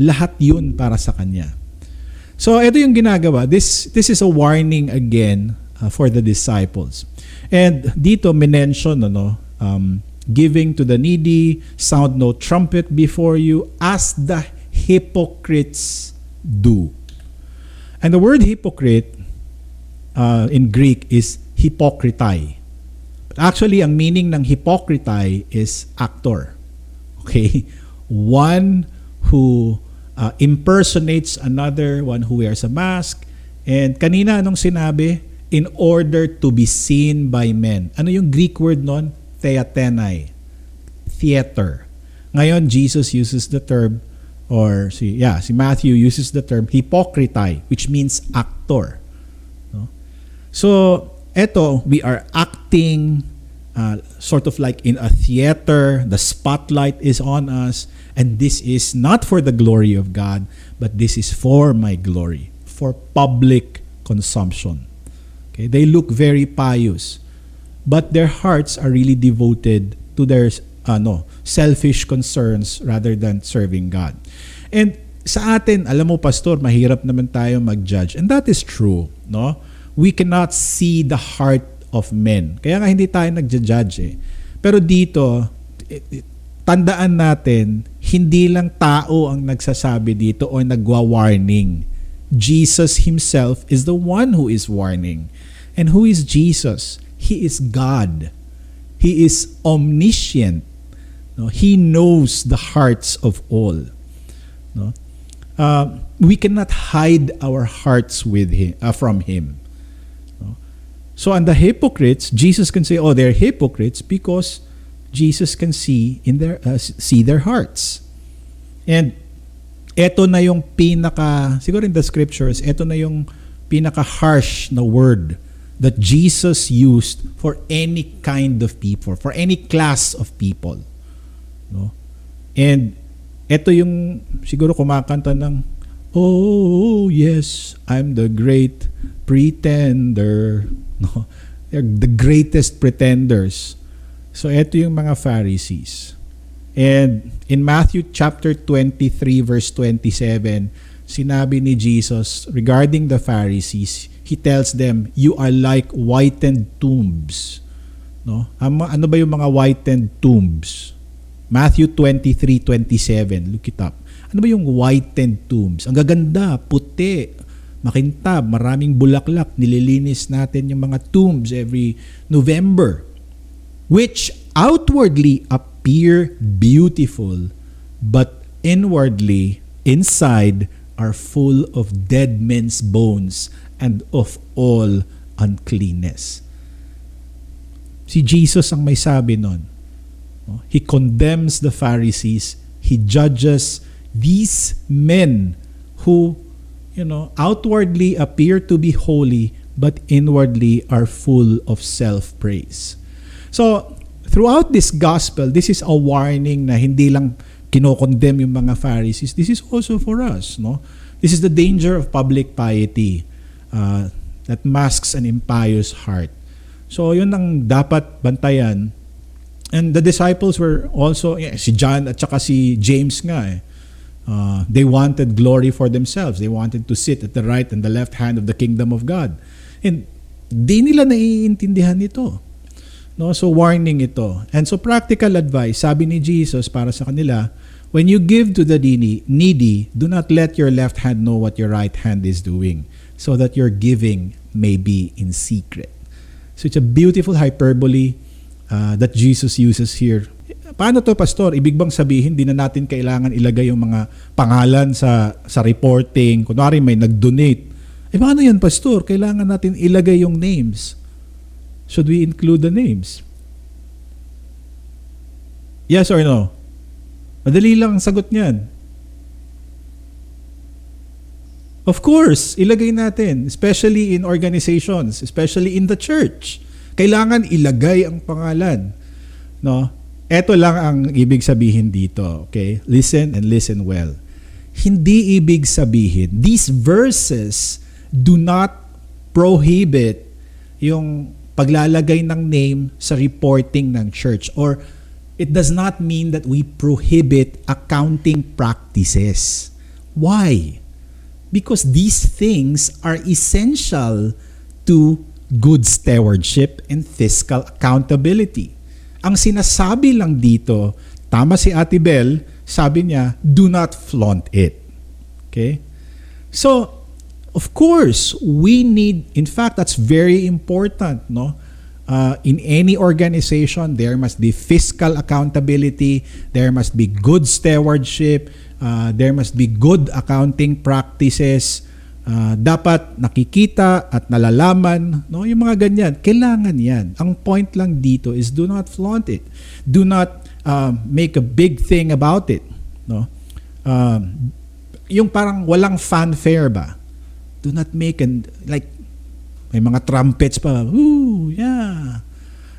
Lahat yun para sa Kanya. So ito yung ginagawa. This, this is a warning again uh, for the disciples. And dito minention ano, um, giving to the needy, sound no trumpet before you as the hypocrites do. And the word hypocrite uh, in Greek is hypocritai. But actually, ang meaning ng hypocritai is actor. Okay? One who uh, impersonates another, one who wears a mask. And kanina anong sinabi? In order to be seen by men. Ano yung Greek word nun? Theatenai. Theater. Ngayon, Jesus uses the term or si yeah si Matthew uses the term hypocritai which means actor no? so eto we are acting uh, sort of like in a theater the spotlight is on us and this is not for the glory of God but this is for my glory for public consumption okay they look very pious but their hearts are really devoted to their ano selfish concerns rather than serving God. And sa atin, alam mo pastor, mahirap naman tayo mag-judge. And that is true, no? We cannot see the heart of men. Kaya nga hindi tayo nagja-judge eh. Pero dito, tandaan natin, hindi lang tao ang nagsasabi dito o nagwa-warning. Jesus himself is the one who is warning. And who is Jesus? He is God. He is omniscient. No, he knows the hearts of all. No? Uh, we cannot hide our hearts with him, uh, from him. No? So, on the hypocrites, Jesus can say, "Oh, they're hypocrites," because Jesus can see in their uh, see their hearts. And eto na yung pinaka siguro in the scriptures, eto na yung pinaka harsh na word that Jesus used for any kind of people, for any class of people. No? And ito yung siguro kumakanta ng Oh, yes, I'm the great pretender. No? They're the greatest pretenders. So ito yung mga Pharisees. And in Matthew chapter 23 verse 27, sinabi ni Jesus regarding the Pharisees, he tells them, you are like whitened tombs. No? Ano ba yung mga whitened tombs? Matthew 23:27, look it up. Ano ba yung whitened tombs? Ang gaganda, puti, makintab, maraming bulaklak, nililinis natin yung mga tombs every November which outwardly appear beautiful but inwardly inside are full of dead men's bones and of all uncleanness. Si Jesus ang may sabi nun. He condemns the Pharisees. He judges these men who, you know, outwardly appear to be holy but inwardly are full of self-praise. So, throughout this gospel, this is a warning na hindi lang kinokondem yung mga Pharisees. This is also for us, no? This is the danger of public piety uh, that masks an impious heart. So, yun ang dapat bantayan. And the disciples were also, yeah, si John at saka si James nga eh. Uh, they wanted glory for themselves. They wanted to sit at the right and the left hand of the kingdom of God. And di nila naiintindihan ito. No? So warning ito. And so practical advice, sabi ni Jesus para sa kanila, when you give to the needy, do not let your left hand know what your right hand is doing, so that your giving may be in secret. So it's a beautiful hyperbole uh, that Jesus uses here. Paano to, Pastor? Ibig bang sabihin, di na natin kailangan ilagay yung mga pangalan sa, sa reporting? Kunwari may nag-donate. Eh paano yan, Pastor? Kailangan natin ilagay yung names. Should we include the names? Yes or no? Madali lang ang sagot niyan. Of course, ilagay natin, especially in organizations, especially in the church. Kailangan ilagay ang pangalan. No? Ito lang ang ibig sabihin dito, okay? Listen and listen well. Hindi ibig sabihin, these verses do not prohibit yung paglalagay ng name sa reporting ng church or it does not mean that we prohibit accounting practices. Why? Because these things are essential to good stewardship and fiscal accountability. Ang sinasabi lang dito, tama si Ate Bell, sabi niya, do not flaunt it. Okay? So, Of course, we need, in fact, that's very important, no? Uh, in any organization, there must be fiscal accountability, there must be good stewardship, uh, there must be good accounting practices, uh, dapat nakikita at nalalaman, no? Yung mga ganyan, kailangan yan. Ang point lang dito is do not flaunt it. Do not uh, make a big thing about it, no? Uh, yung parang walang fanfare ba? do not make and like may mga trumpets pa. Ooh, yeah.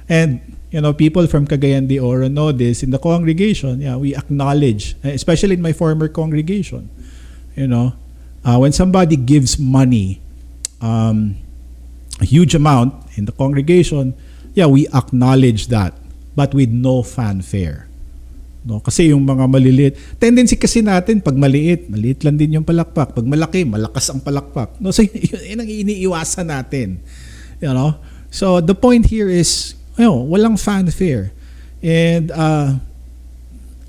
And you know, people from Cagayan de Oro know this in the congregation. Yeah, we acknowledge, especially in my former congregation. You know, uh, when somebody gives money, um, a huge amount in the congregation, yeah, we acknowledge that, but with no fanfare. No? Kasi yung mga maliliit, tendency kasi natin pag maliit, maliit lang din yung palakpak. Pag malaki, malakas ang palakpak. No? So yun, ang iniiwasan natin. You know? So the point here is, you know, walang fanfare. And uh,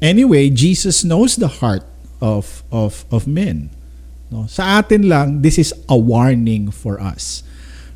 anyway, Jesus knows the heart of of of men. No? Sa atin lang, this is a warning for us.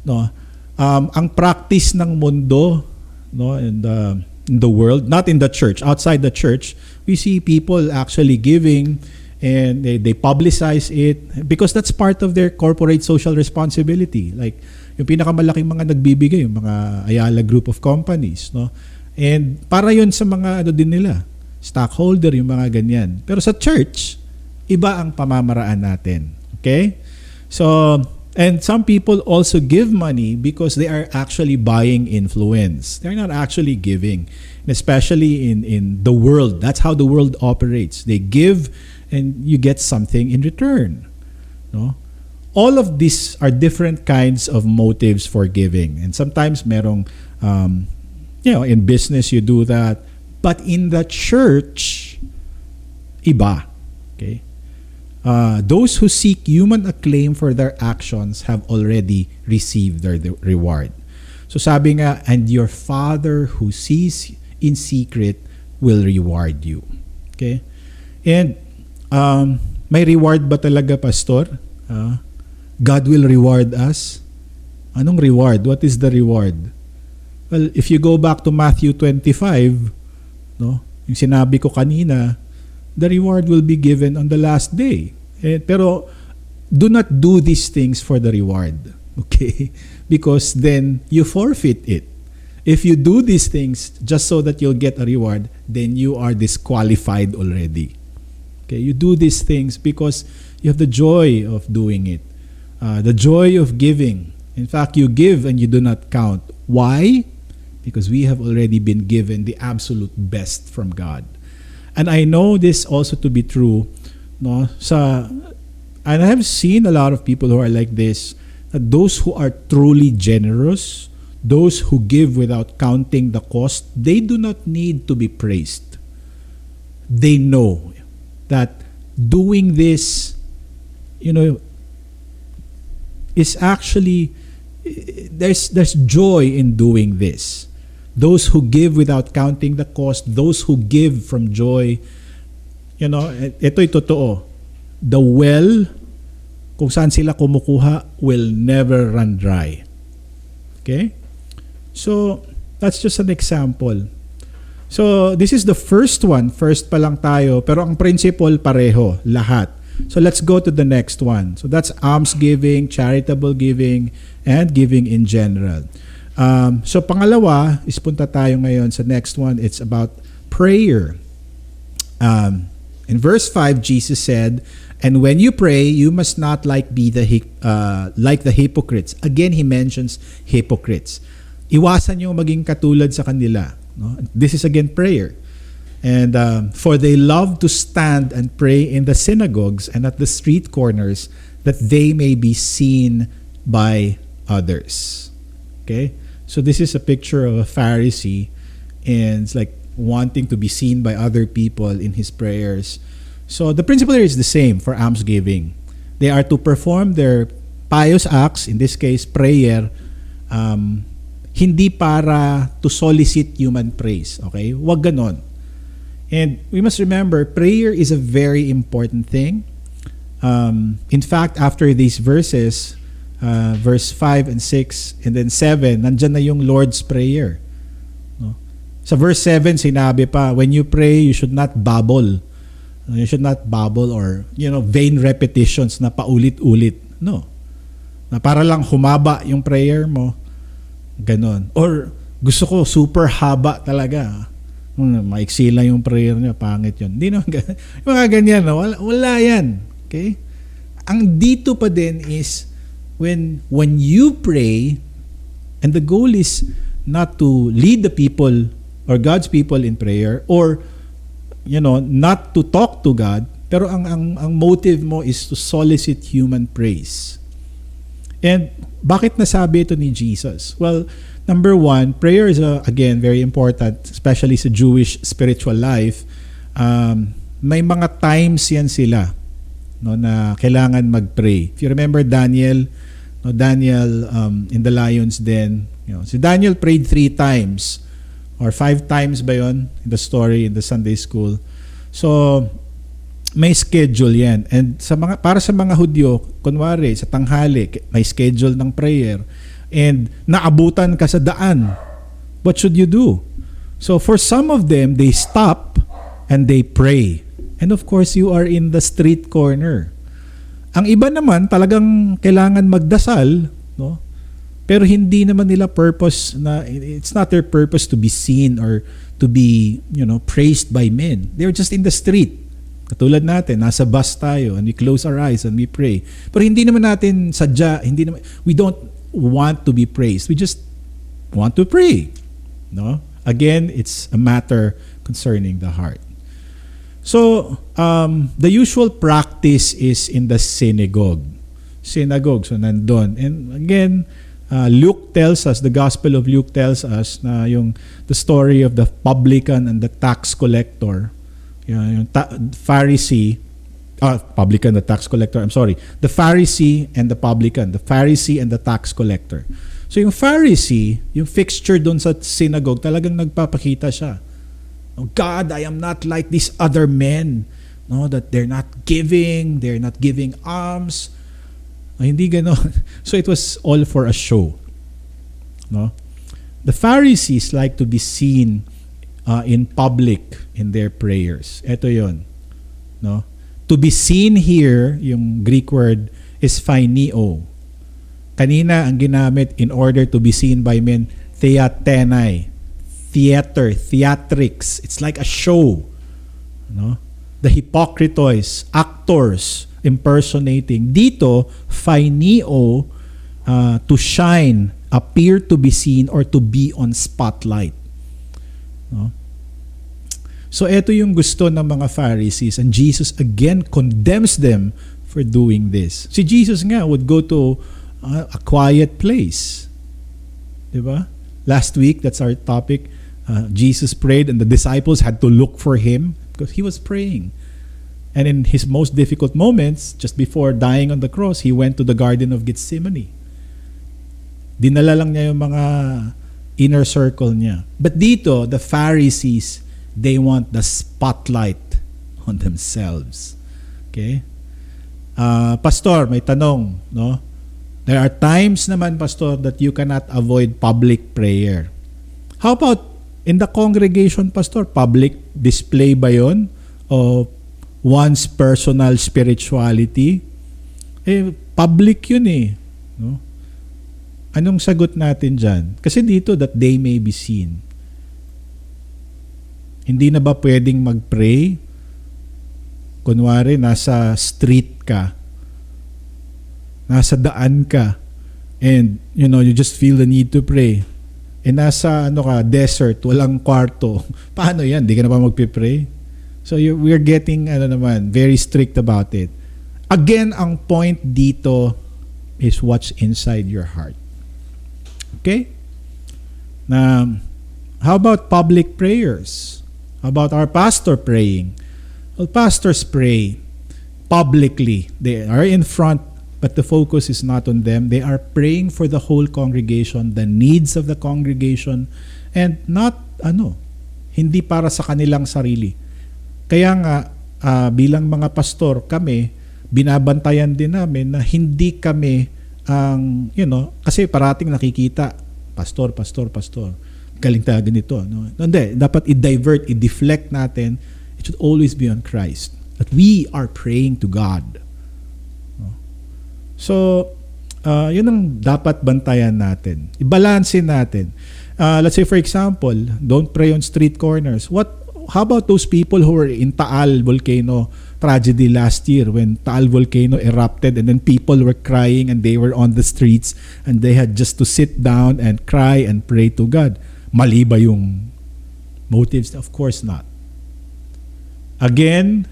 No? Um, ang practice ng mundo no the in the world, not in the church, outside the church, we see people actually giving and they, they publicize it because that's part of their corporate social responsibility. Like yung pinakamalaking mga nagbibigay, yung mga Ayala group of companies, no? And para yun sa mga ano din nila, stockholder, yung mga ganyan. Pero sa church, iba ang pamamaraan natin. Okay? So, and some people also give money because they are actually buying influence. They're not actually giving. And especially in, in the world. That's how the world operates. They give and you get something in return. No? All of these are different kinds of motives for giving. And sometimes merong, um, you know, in business you do that. But in the church, iba. Uh, those who seek human acclaim for their actions have already received their reward. So sabi nga, and your Father who sees in secret will reward you. Okay? And um, may reward ba talaga, Pastor? Uh, God will reward us? Anong reward? What is the reward? Well, if you go back to Matthew 25, no, yung sinabi ko kanina, the reward will be given on the last day. Eh, pero do not do these things for the reward. Okay? Because then you forfeit it. If you do these things just so that you'll get a reward, then you are disqualified already. Okay? You do these things because you have the joy of doing it. Uh, the joy of giving. In fact, you give and you do not count. Why? Because we have already been given the absolute best from God. And I know this also to be true no? Sa and I have seen a lot of people who are like this that those who are truly generous those who give without counting the cost they do not need to be praised. They know that doing this you know is actually there's there's joy in doing this those who give without counting the cost those who give from joy you know, eh, ito'y totoo. The well, kung saan sila kumukuha, will never run dry. Okay? So, that's just an example. So, this is the first one. First pa lang tayo. Pero ang principle pareho, lahat. So, let's go to the next one. So, that's alms giving, charitable giving, and giving in general. Um, so, pangalawa, is punta tayo ngayon sa next one. It's about prayer. Um, in verse 5, Jesus said, And when you pray, you must not like be the uh, like the hypocrites. Again, he mentions hypocrites. Iwasan yung maging katulad sa kanila. No? This is again prayer. And um, for they love to stand and pray in the synagogues and at the street corners that they may be seen by others. Okay? So this is a picture of a Pharisee and it's like wanting to be seen by other people in his prayers. So the principle here is the same for almsgiving. They are to perform their pious acts, in this case prayer, um, hindi para to solicit human praise. Okay? Wag ganon. And we must remember, prayer is a very important thing. Um, in fact, after these verses, uh, verse 5 and 6 and then 7, nandyan na yung Lord's Prayer. Sa verse 7, sinabi pa, when you pray, you should not babble. You should not babble or, you know, vain repetitions na paulit-ulit. No. Na para lang humaba yung prayer mo. Ganon. Or gusto ko super haba talaga. Hmm, maiksi lang yung prayer niya, pangit yun. Hindi no, yung mga ganyan, no? wala, wala yan. Okay? Ang dito pa din is when when you pray and the goal is not to lead the people or God's people in prayer or you know not to talk to God pero ang ang ang motive mo is to solicit human praise. And bakit nasabi ito ni Jesus? Well, number one, prayer is a, again very important, especially sa Jewish spiritual life. Um, may mga times yan sila no na kailangan mag-pray. If you remember Daniel, no Daniel um, in the lions den, you know, si Daniel prayed three times or five times ba yon in the story in the Sunday school. So, may schedule yan. And sa mga para sa mga Hudyo, kunwari sa tanghali, may schedule ng prayer and naabutan ka sa daan. What should you do? So for some of them, they stop and they pray. And of course, you are in the street corner. Ang iba naman talagang kailangan magdasal, no? Pero hindi naman nila purpose na it's not their purpose to be seen or to be, you know, praised by men. They're just in the street. Katulad natin, nasa bus tayo and we close our eyes and we pray. Pero hindi naman natin sadya, hindi naman we don't want to be praised. We just want to pray. No? Again, it's a matter concerning the heart. So, um, the usual practice is in the synagogue. Synagogue, so nandun. And again, uh, Luke tells us, the Gospel of Luke tells us na yung the story of the publican and the tax collector, yung, yung ta- Pharisee, uh, publican, the tax collector, I'm sorry, the Pharisee and the publican, the Pharisee and the tax collector. So yung Pharisee, yung fixture doon sa synagogue, talagang nagpapakita siya. Oh, God, I am not like these other men. No, that they're not giving, they're not giving alms, Oh, hindi ganon. So it was all for a show. No? The Pharisees like to be seen uh, in public in their prayers. Ito 'yon. No? To be seen here, yung Greek word is phyneo. Kanina ang ginamit in order to be seen by men, theatenai. Theater, theatrics. It's like a show. No? The hypocritois, actors, impersonating. Dito, phyneo, uh, to shine, appear to be seen, or to be on spotlight. No? So ito yung gusto ng mga Pharisees and Jesus again condemns them for doing this. Si Jesus nga would go to uh, a quiet place. 'Di ba? Last week that's our topic. Uh, Jesus prayed and the disciples had to look for him because he was praying. And in his most difficult moments, just before dying on the cross, he went to the Garden of Gethsemane. Dinala lang niya yung mga inner circle niya. But dito, the Pharisees, they want the spotlight on themselves. Okay? Uh, Pastor, may tanong, no? There are times naman, Pastor, that you cannot avoid public prayer. How about in the congregation, Pastor? Public display ba yon? O one's personal spirituality? Eh, public yun eh. No? Anong sagot natin dyan? Kasi dito, that they may be seen. Hindi na ba pwedeng mag-pray? Kunwari, nasa street ka. Nasa daan ka. And, you know, you just feel the need to pray. Eh, nasa, ano ka, desert, walang kwarto. Paano yan? Di ka na ba magpipray? So, you, we're getting, ano naman, very strict about it. Again, ang point dito is what's inside your heart. Okay? Na, how about public prayers? How about our pastor praying? Well, pastors pray publicly. They are in front, but the focus is not on them. They are praying for the whole congregation, the needs of the congregation, and not, ano, hindi para sa kanilang sarili. Kaya nga, uh, bilang mga pastor, kami, binabantayan din namin na hindi kami ang, you know, kasi parating nakikita, pastor, pastor, pastor, galing tayo ganito. No? Hindi, dapat i-divert, i-deflect natin. It should always be on Christ. That we are praying to God. So, uh, yun ang dapat bantayan natin. I-balansin natin. Uh, let's say for example, don't pray on street corners. What how about those people who were in Taal volcano tragedy last year when Taal volcano erupted and then people were crying and they were on the streets and they had just to sit down and cry and pray to God. Mali ba yung motives? Of course not. Again,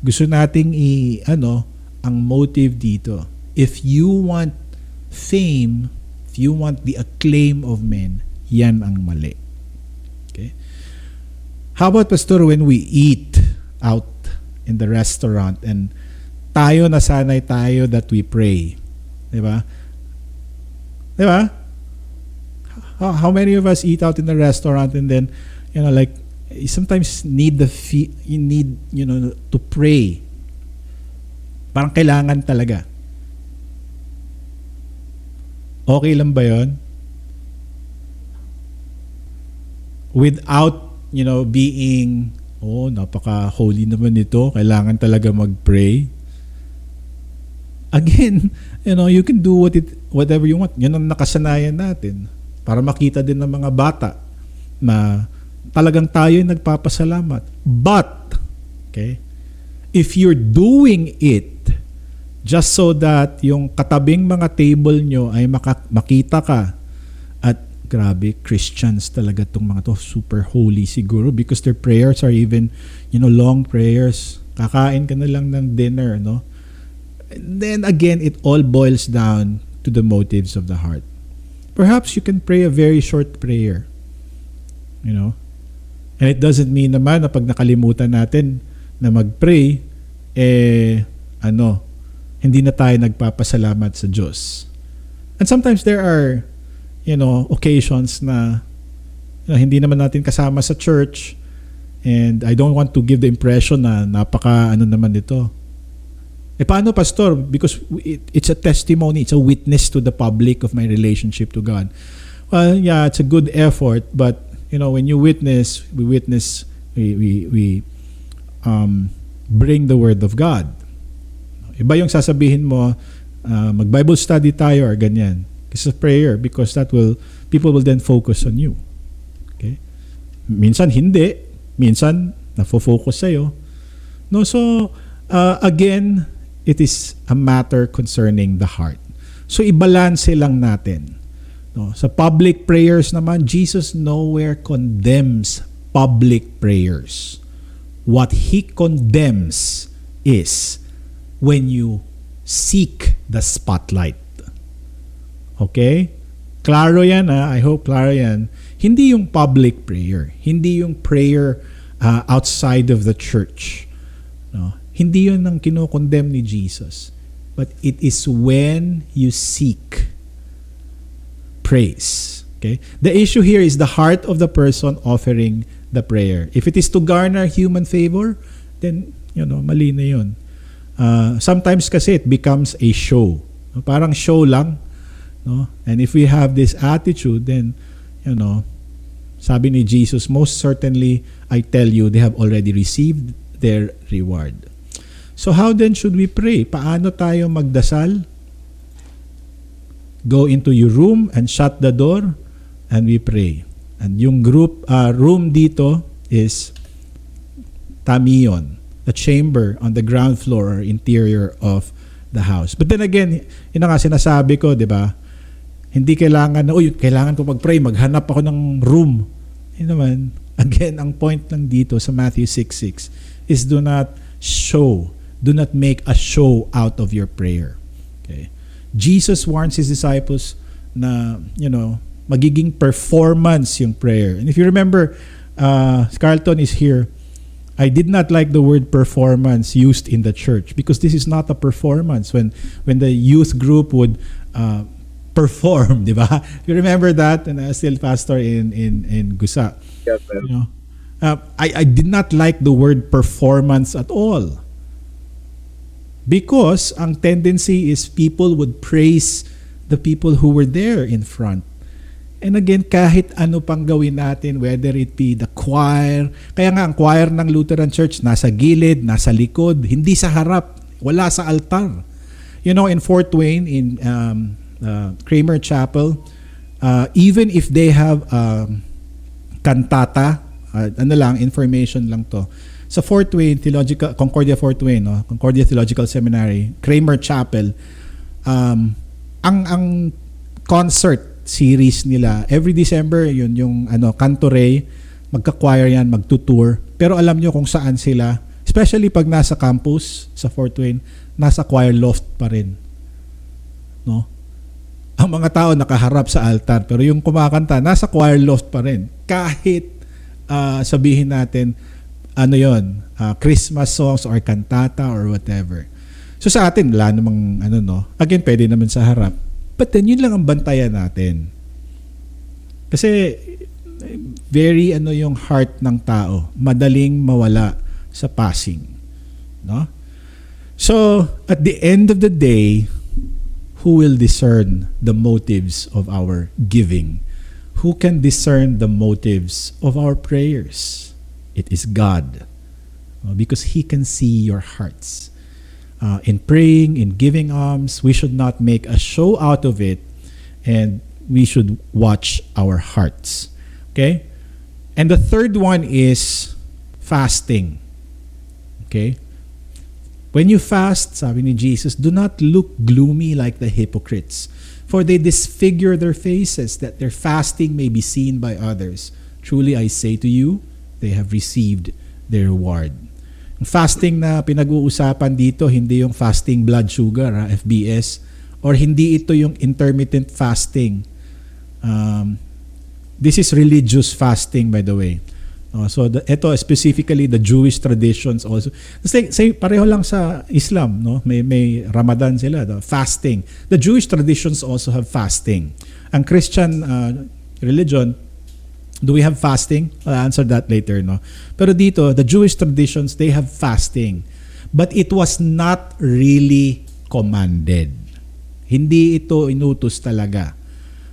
gusto nating i ano ang motive dito. If you want fame, if you want the acclaim of men, yan ang mali. Okay? How about pastor when we eat out in the restaurant and tayo nasanay tayo that we pray. 'Di ba? 'Di ba? How, how many of us eat out in the restaurant and then you know like you sometimes need the fe- you need you know to pray parang kailangan talaga okay lang ba yon without you know being oh napaka holy naman nito. Kailangan talaga mag-pray. Again you know you can do what it whatever you want. Yun ang nakasanayan natin para makita din ng mga bata na talagang tayo ay nagpapasalamat. But okay if you're doing it just so that yung katabing mga table nyo ay maka- makita ka. At grabe Christians talaga tong mga to. Super holy siguro because their prayers are even you know long prayers. Kakain ka na lang ng dinner no? And then again it all boils down to the motives of the heart. Perhaps you can pray a very short prayer you know? And it doesn't mean naman na pag nakalimutan natin na mag-pray eh ano hindi na tayo nagpapasalamat sa Diyos and sometimes there are you know, occasions na you know, hindi naman natin kasama sa church and I don't want to give the impression na napaka ano naman dito. Eh paano pastor? Because it, it's a testimony, it's a witness to the public of my relationship to God. Well, yeah, it's a good effort, but you know, when you witness, we witness, we we, we um, bring the word of God. Iba yung sasabihin mo, uh, mag-Bible study tayo or ganyan is a prayer because that will people will then focus on you. Okay? Minsan hindi, minsan nafo-focus sa iyo. No, so uh, again, it is a matter concerning the heart. So ibalanse lang natin. No, sa public prayers naman, Jesus nowhere condemns public prayers. What he condemns is when you seek the spotlight. Okay? Klaro yan ha. I hope klaro yan. Hindi yung public prayer. Hindi yung prayer uh, outside of the church. No? Hindi yun ang kinokondemn ni Jesus. But it is when you seek praise. Okay? The issue here is the heart of the person offering the prayer. If it is to garner human favor, then, you know, mali na yun. Uh, sometimes kasi it becomes a show. Parang show lang No? And if we have this attitude, then, you know, sabi ni Jesus, most certainly, I tell you, they have already received their reward. So how then should we pray? Paano tayo magdasal? Go into your room and shut the door and we pray. And yung group uh, room dito is tamion, a chamber on the ground floor or interior of the house. But then again, yun nga sinasabi ko, di ba? Hindi kailangan na, uy, kailangan ko mag-pray, maghanap ako ng room. Yun naman, again, ang point lang dito sa Matthew 6.6 is do not show, do not make a show out of your prayer. Okay? Jesus warns His disciples na, you know, magiging performance yung prayer. And if you remember, uh, Carlton is here, I did not like the word performance used in the church because this is not a performance. When when the youth group would uh, perform, di ba? You remember that? And I was still pastor in in in Gusa. Yes, sir. You know, uh, I I did not like the word performance at all. Because ang tendency is people would praise the people who were there in front. And again, kahit ano pang gawin natin, whether it be the choir, kaya nga ang choir ng Lutheran Church nasa gilid, nasa likod, hindi sa harap, wala sa altar. You know, in Fort Wayne, in um, uh, Kramer Chapel, uh, even if they have um, kantata, uh, ano lang, information lang to. Sa Fort Wayne Theological Concordia Fort Wayne, no? Concordia Theological Seminary, Kramer Chapel, um, ang ang concert series nila. Every December yun yung ano Cantoray magka-choir yan magtutour. Pero alam nyo kung saan sila. Especially pag nasa campus sa Fort Wayne nasa choir loft pa rin. No? Ang mga tao nakaharap sa altar pero yung kumakanta nasa choir loft pa rin. Kahit uh, sabihin natin ano yon uh, Christmas songs or kantata or whatever. So sa atin wala namang ano no? Again pwede naman sa harap but then yun lang ang bantayan natin kasi very ano yung heart ng tao, madaling mawala sa passing, no? So, at the end of the day, who will discern the motives of our giving? Who can discern the motives of our prayers? It is God. Because He can see your hearts. Uh, in praying, in giving alms, we should not make a show out of it and we should watch our hearts. Okay? And the third one is fasting. Okay? When you fast, sabi ni Jesus, do not look gloomy like the hypocrites, for they disfigure their faces that their fasting may be seen by others. Truly I say to you, they have received their reward. Fasting na pinag-uusapan dito, hindi yung fasting blood sugar, ha, FBS, or hindi ito yung intermittent fasting. Um, this is religious fasting, by the way. Uh, so the, ito specifically the Jewish traditions also. Kasi say, pareho lang sa Islam, no? May may Ramadan sila, the fasting. The Jewish traditions also have fasting. Ang Christian uh, religion Do we have fasting? I'll answer that later, no? Pero dito, the Jewish traditions, they have fasting. But it was not really commanded. Hindi ito inutos talaga.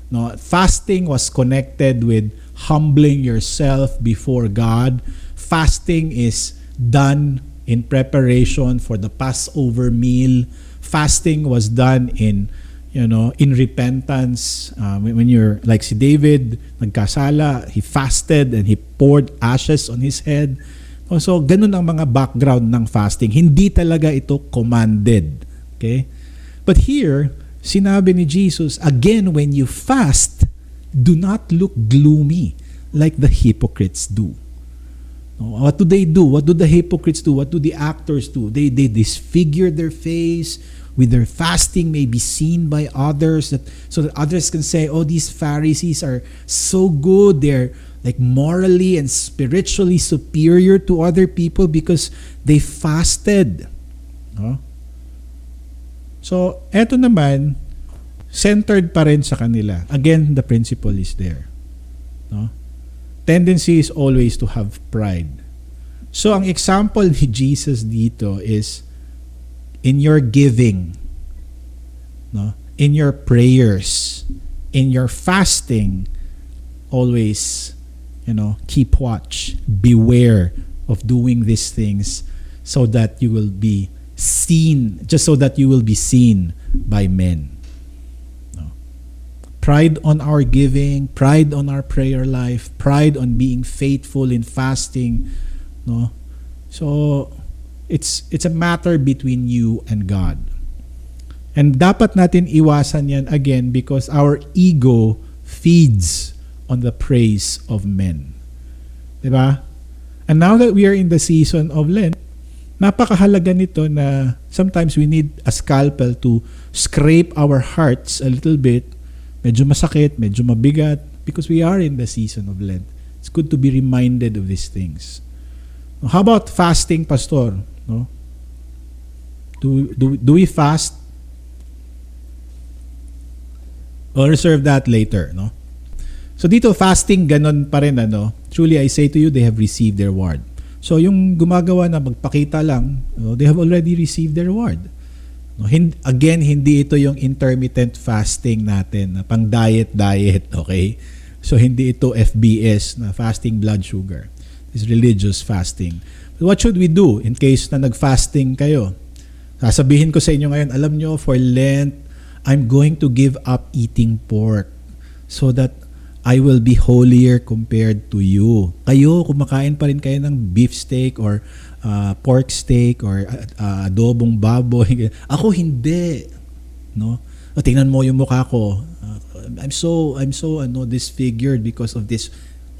No, fasting was connected with humbling yourself before God. Fasting is done in preparation for the Passover meal. Fasting was done in you know, in repentance. Uh, when you're like si David, nagkasala, he fasted and he poured ashes on his head. Oh, so, ganun ang mga background ng fasting. Hindi talaga ito commanded. Okay? But here, sinabi ni Jesus, again, when you fast, do not look gloomy like the hypocrites do. What do they do? What do the hypocrites do? What do the actors do? They, they disfigure their face with their fasting may be seen by others that so that others can say oh these pharisees are so good they're like morally and spiritually superior to other people because they fasted no? So, eto naman, centered pa rin sa kanila. Again, the principle is there. No? Tendency is always to have pride. So, ang example ni Jesus dito is in your giving, no? in your prayers, in your fasting, always, you know, keep watch, beware of doing these things so that you will be seen, just so that you will be seen by men. No. Pride on our giving, pride on our prayer life, pride on being faithful in fasting, no. So it's it's a matter between you and God. And dapat natin iwasan yan again because our ego feeds on the praise of men. 'Di ba? And now that we are in the season of Lent, napakahalaga nito na sometimes we need a scalpel to scrape our hearts a little bit. Medyo masakit, medyo mabigat because we are in the season of Lent. It's good to be reminded of these things. How about fasting, Pastor? No? Do, do, do we fast? I'll reserve that later. No? So dito, fasting, ganon pa rin. Ano? Truly, I say to you, they have received their reward. So yung gumagawa na magpakita lang, no, they have already received their reward. No, hin- again, hindi ito yung intermittent fasting natin na pang diet-diet, okay? So hindi ito FBS na fasting blood sugar. It's religious fasting. What should we do in case na nag-fasting kayo? Sasabihin ko sa inyo ngayon, alam nyo, for Lent, I'm going to give up eating pork so that I will be holier compared to you. Kayo, kumakain pa rin kayo ng beef steak or uh, pork steak or uh, adobong baboy. Ako hindi. No? O, tingnan mo yung mukha ko. Uh, I'm so I'm so ano disfigured because of this.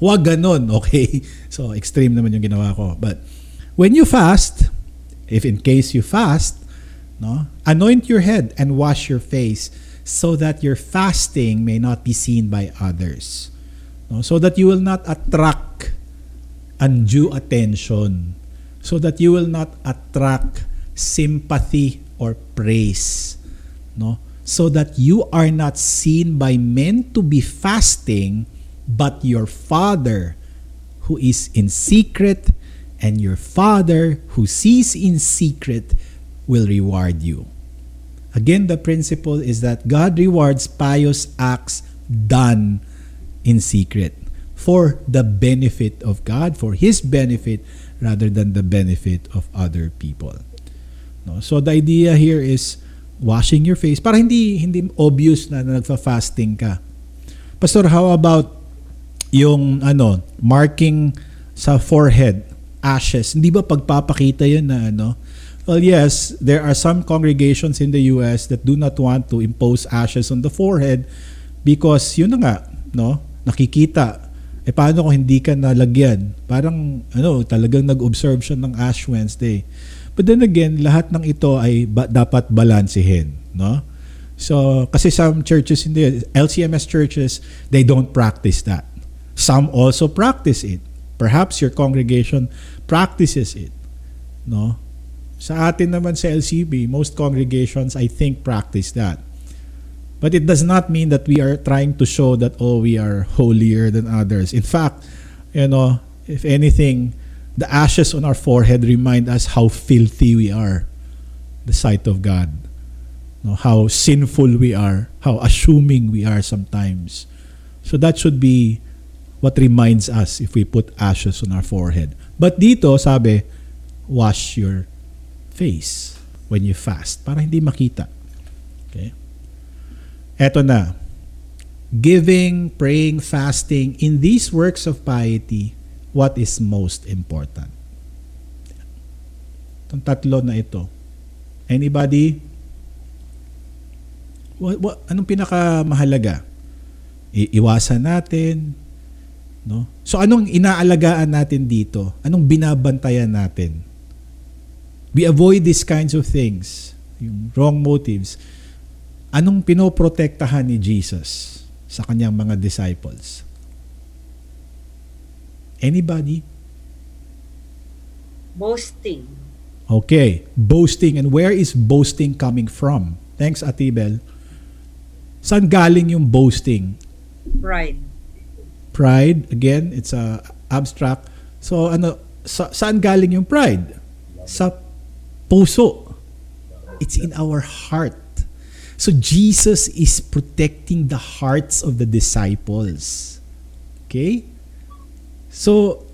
Huwag ganon, okay? So extreme naman yung ginawa ko. But when you fast, if in case you fast, no, anoint your head and wash your face so that your fasting may not be seen by others. No? So that you will not attract undue attention. So that you will not attract sympathy or praise. No? So that you are not seen by men to be fasting, but your Father who is in secret, and your Father who sees in secret will reward you. Again, the principle is that God rewards pious acts done in secret for the benefit of God, for His benefit, rather than the benefit of other people. No? So the idea here is washing your face para hindi hindi obvious na, na nagfa-fasting ka. Pastor, how about yung ano, marking sa forehead, ashes. Hindi ba pagpapakita 'yun na ano? Well, yes, there are some congregations in the US that do not want to impose ashes on the forehead because yun na nga, no? Nakikita. Eh paano kung hindi ka nalagyan? Parang ano, talagang nag-observe siya ng Ash Wednesday. But then again, lahat ng ito ay ba- dapat balansehin, no? So, kasi some churches in the LCMS churches, they don't practice that. Some also practice it. Perhaps your congregation practices it, no? Sa atin naman sa LCB, most congregations I think practice that. But it does not mean that we are trying to show that oh we are holier than others. In fact, you know, if anything, the ashes on our forehead remind us how filthy we are the sight of God. No, how sinful we are, how assuming we are sometimes. So that should be what reminds us if we put ashes on our forehead. But dito, sabi, wash your face when you fast para hindi makita. Okay? Eto na. Giving, praying, fasting, in these works of piety, what is most important? Itong tatlo na ito. Anybody? What, what, anong pinakamahalaga? I- iwasan natin, no? So anong inaalagaan natin dito? Anong binabantayan natin? We avoid these kinds of things, yung wrong motives. Anong pinoprotektahan ni Jesus sa kanyang mga disciples? Anybody? Boasting. Okay, boasting. And where is boasting coming from? Thanks, Atibel. Saan galing yung boasting? Pride. Pride, again, it's a abstract. So, ano, sa, saan galing yung pride? Sa puso. It's in our heart. So, Jesus is protecting the hearts of the disciples. Okay? So,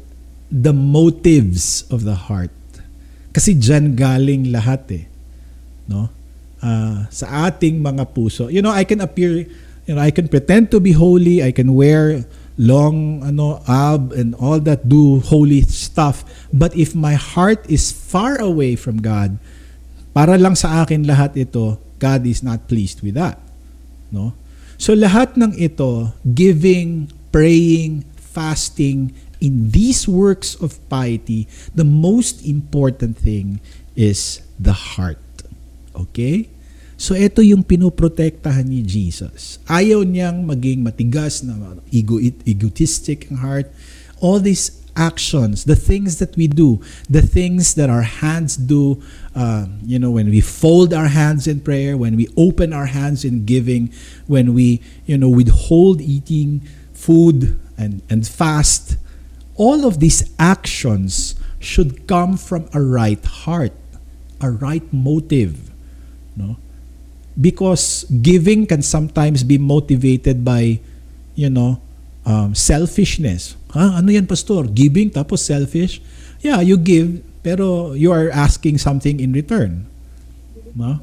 the motives of the heart. Kasi dyan galing lahat eh. No? Ah, sa ating mga puso. You know, I can appear, you know, I can pretend to be holy, I can wear long ano ab and all that do holy stuff. But if my heart is far away from God para lang sa akin lahat ito God is not pleased with that no? So lahat ng ito giving praying fasting in these works of piety the most important thing is the heart. Okay So ito yung pinoprotektahan ni Jesus. Ayaw niyang maging matigas na ego egotistic ang heart. All these actions, the things that we do, the things that our hands do, uh, you know, when we fold our hands in prayer, when we open our hands in giving, when we, you know, withhold eating food and, and fast, all of these actions should come from a right heart, a right motive, no? Because giving can sometimes be motivated by you know um, selfishness. Ha ano yan pastor? Giving tapos selfish? Yeah you give pero you are asking something in return. No?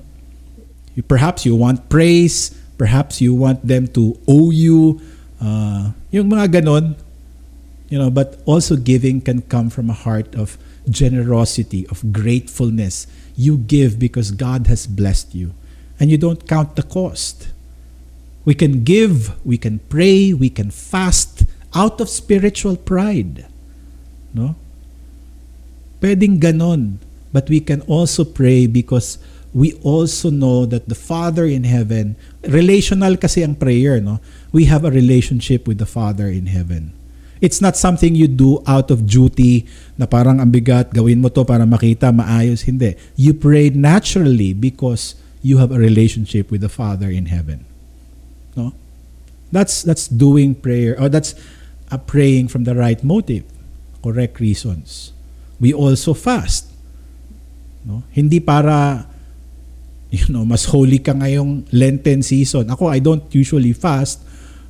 perhaps you want praise perhaps you want them to owe you uh, yung mga ganon. You know but also giving can come from a heart of generosity of gratefulness. You give because God has blessed you and you don't count the cost. We can give, we can pray, we can fast out of spiritual pride. No? Pwedeng ganon. But we can also pray because we also know that the Father in heaven, relational kasi ang prayer, no? We have a relationship with the Father in heaven. It's not something you do out of duty na parang ang bigat, gawin mo to para makita maayos. Hindi. You pray naturally because you have a relationship with the Father in heaven. No? That's that's doing prayer or that's uh, praying from the right motive, correct reasons. We also fast. No? Hindi para you know, mas holy ka ngayong Lenten season. Ako, I don't usually fast.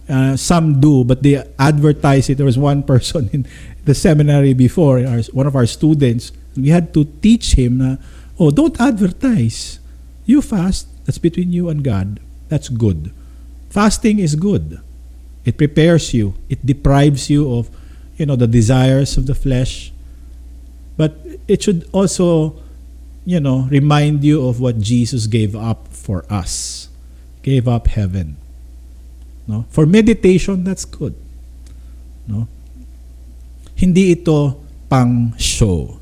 Uh, some do, but they advertise it. There was one person in the seminary before, our, one of our students, we had to teach him na, oh, don't advertise. You fast, that's between you and God. That's good. Fasting is good. It prepares you. It deprives you of, you know, the desires of the flesh. But it should also you know, remind you of what Jesus gave up for us. Gave up heaven. No? For meditation, that's good. No? Hindi ito pang show.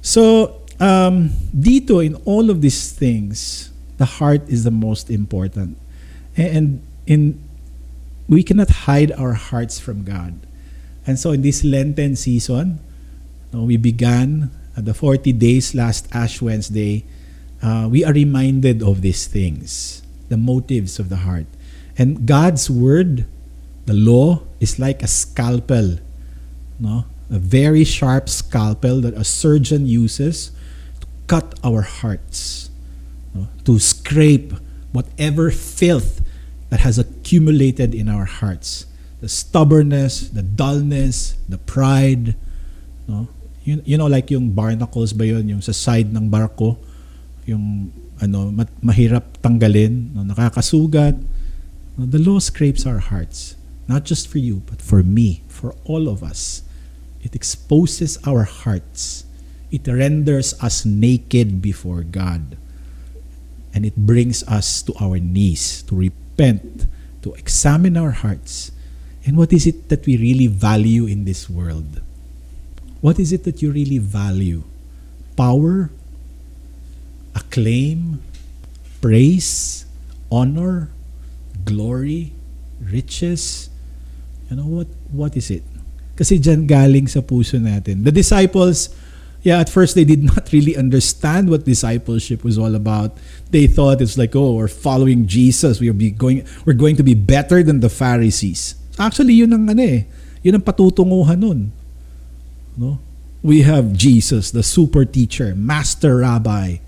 So, um, dito in all of these things, the heart is the most important. And in we cannot hide our hearts from God. And so in this Lenten season, we began uh, the 40 days last Ash Wednesday, uh, we are reminded of these things, the motives of the heart. And God's word, the law, is like a scalpel, no? a very sharp scalpel that a surgeon uses cut our hearts, no? to scrape whatever filth that has accumulated in our hearts the stubbornness, the dullness, the pride, no? you, you know like yung barnacles ba yun yung sa side ng barko yung ano mat, mahirap tanggalin no, nakakasugat no, the law scrapes our hearts not just for you but for me for all of us it exposes our hearts it renders us naked before God and it brings us to our knees to repent to examine our hearts and what is it that we really value in this world What is it that you really value? Power, acclaim, praise, honor, glory, riches. You know what what is it? Kasi diyan galing sa puso natin. The disciples, yeah, at first they did not really understand what discipleship was all about. They thought it's like, oh, we're following Jesus. We're be going we're going to be better than the Pharisees. Actually, yun ang ano eh. Yun ang patutunguhan nun. No? We have Jesus, the super teacher, master rabbi.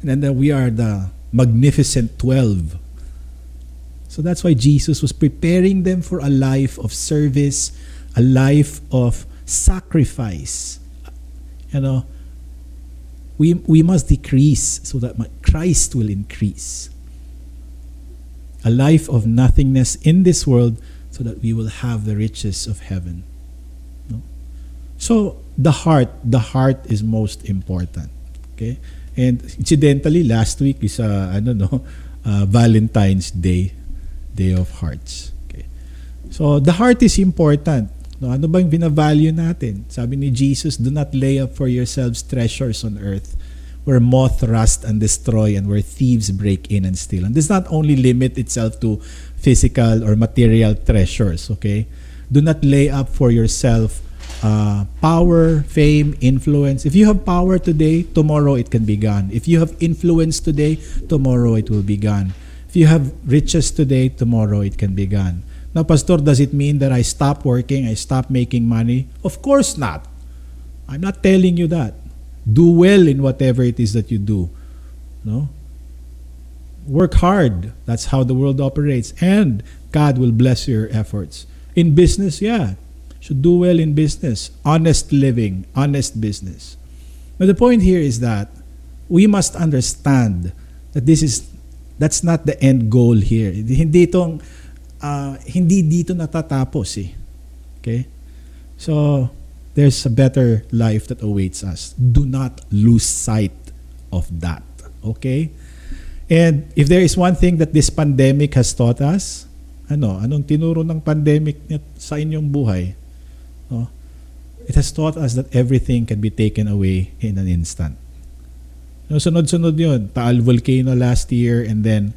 And then we are the magnificent 12. So that's why Jesus was preparing them for a life of service, a life of sacrifice. You know, we, we must decrease so that Christ will increase. A life of nothingness in this world so that we will have the riches of heaven. So, the heart, the heart is most important. Okay? And incidentally, last week is uh, no, uh, Valentine's Day, Day of Hearts. Okay. So, the heart is important. No, ano bang binavalue natin? Sabi ni Jesus, do not lay up for yourselves treasures on earth where moth rust and destroy and where thieves break in and steal. And this not only limit itself to physical or material treasures, okay? Do not lay up for yourself uh, power, fame, influence. If you have power today, tomorrow it can be gone. If you have influence today, tomorrow it will be gone. If you have riches today, tomorrow it can be gone. Now, Pastor, does it mean that I stop working, I stop making money? Of course not. I'm not telling you that. Do well in whatever it is that you do. No? Work hard. That's how the world operates. And God will bless your efforts. In business, yeah, should do well in business, honest living, honest business. But the point here is that we must understand that this is that's not the end goal here. Hindi itong uh, hindi dito natatapos eh. Okay? So there's a better life that awaits us. Do not lose sight of that. Okay? And if there is one thing that this pandemic has taught us, ano, anong tinuro ng pandemic sa inyong buhay? No? It has taught us that everything can be taken away in an instant. No, sunod-sunod yun. Taal volcano last year and then,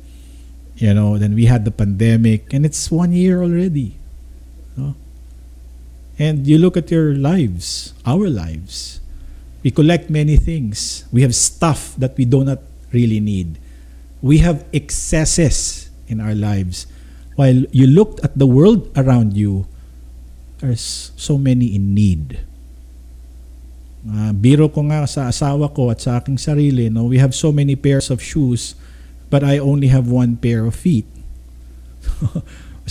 you know, then we had the pandemic and it's one year already. No? And you look at your lives, our lives. We collect many things. We have stuff that we do not really need. We have excesses in our lives. While you looked at the world around you, there's so many in need. Uh, biro ko nga sa asawa ko at sa aking sarili, no, we have so many pairs of shoes, but I only have one pair of feet.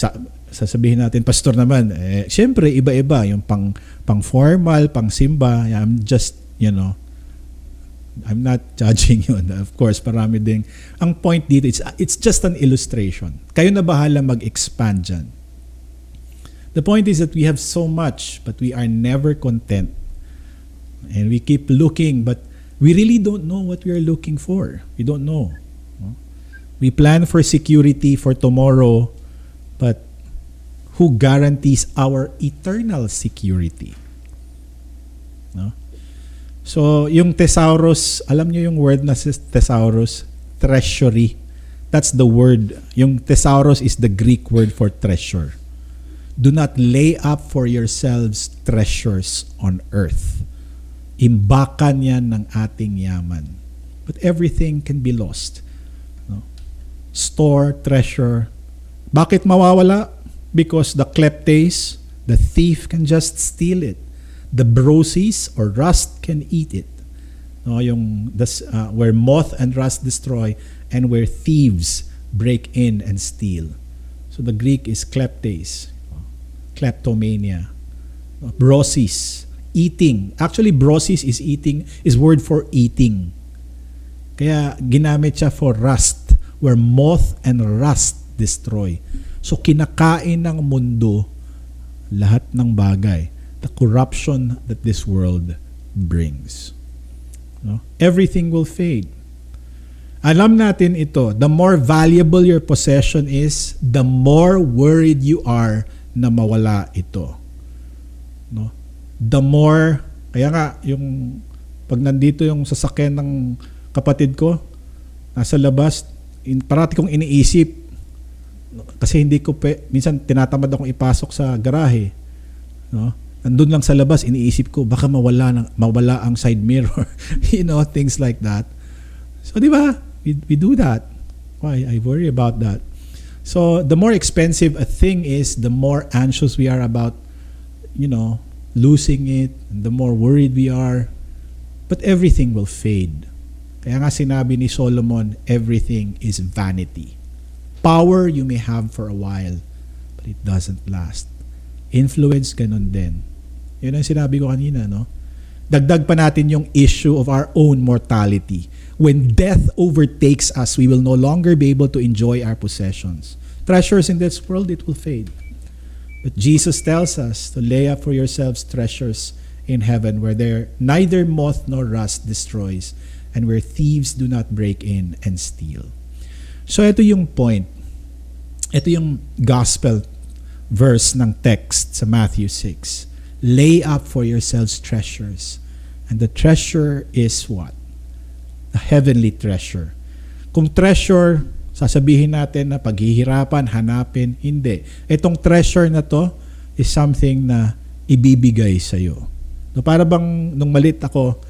sa, sasabihin natin, pastor naman, eh, syempre, iba-iba. Yung pang, pang formal, pang simba, I'm just, you know, I'm not judging yun. Of course, parami ding. Ang point dito, it's, it's just an illustration. Kayo na bahala mag-expand dyan. The point is that we have so much, but we are never content and we keep looking but we really don't know what we are looking for we don't know we plan for security for tomorrow but who guarantees our eternal security? No? So yung thesaurus alam niyo yung word na thesaurus? Treasury. That's the word. Yung thesaurus is the greek word for treasure. Do not lay up for yourselves treasures on earth. Imbakan yan ng ating yaman. But everything can be lost. Store, treasure. Bakit mawawala? Because the kleptes, the thief can just steal it. The broses or rust can eat it. No, yung das, uh, where moth and rust destroy and where thieves break in and steal. So the Greek is kleptes, kleptomania. Brosis, eating. Actually, brosis is eating, is word for eating. Kaya ginamit siya for rust, where moth and rust destroy. So kinakain ng mundo lahat ng bagay. The corruption that this world brings. No? Everything will fade. Alam natin ito, the more valuable your possession is, the more worried you are na mawala ito. No? the more, kaya nga, yung pag nandito yung sasakyan ng kapatid ko, nasa labas, in, parati kong iniisip, kasi hindi ko, pe, minsan tinatamad akong ipasok sa garahe. No? Nandun lang sa labas, iniisip ko, baka mawala, ng, mawala ang side mirror. you know, things like that. So, di ba? We, we do that. Why? I worry about that. So, the more expensive a thing is, the more anxious we are about, you know, losing it, the more worried we are. But everything will fade. Kaya nga sinabi ni Solomon, everything is vanity. Power you may have for a while, but it doesn't last. Influence, ganun din. Yun ang sinabi ko kanina, no? Dagdag pa natin yung issue of our own mortality. When death overtakes us, we will no longer be able to enjoy our possessions. Treasures in this world, it will fade. But Jesus tells us to lay up for yourselves treasures in heaven where there neither moth nor rust destroys and where thieves do not break in and steal. So ito yung point. Ito yung gospel verse ng text sa Matthew 6. Lay up for yourselves treasures. And the treasure is what? The heavenly treasure. Kung treasure sasabihin natin na paghihirapan, hanapin. Hindi. Itong treasure na to is something na ibibigay sa iyo. No, para bang nung malit ako,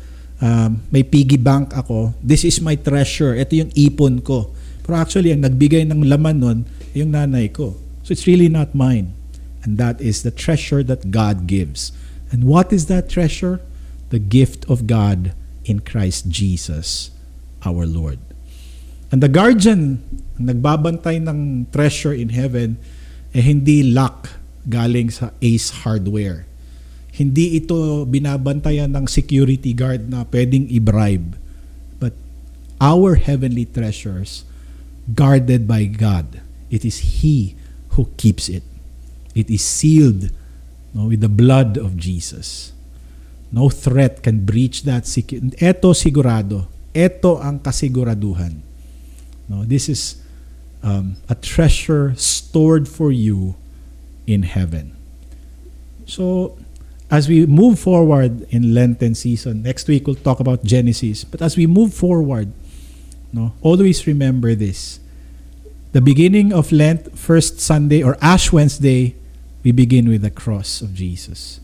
um, may piggy bank ako, this is my treasure. Ito yung ipon ko. Pero actually, ang nagbigay ng laman nun, yung nanay ko. So it's really not mine. And that is the treasure that God gives. And what is that treasure? The gift of God in Christ Jesus, our Lord. And the guardian, ang nagbabantay ng treasure in heaven, eh hindi luck galing sa Ace Hardware. Hindi ito binabantayan ng security guard na pwedeng i-bribe. But our heavenly treasures, guarded by God, it is He who keeps it. It is sealed no, with the blood of Jesus. No threat can breach that security. Ito sigurado. Ito ang kasiguraduhan No, this is um, a treasure stored for you in heaven. So, as we move forward in Lenten season, next week we'll talk about Genesis. But as we move forward, no, always remember this. The beginning of Lent, first Sunday or Ash Wednesday, we begin with the cross of Jesus.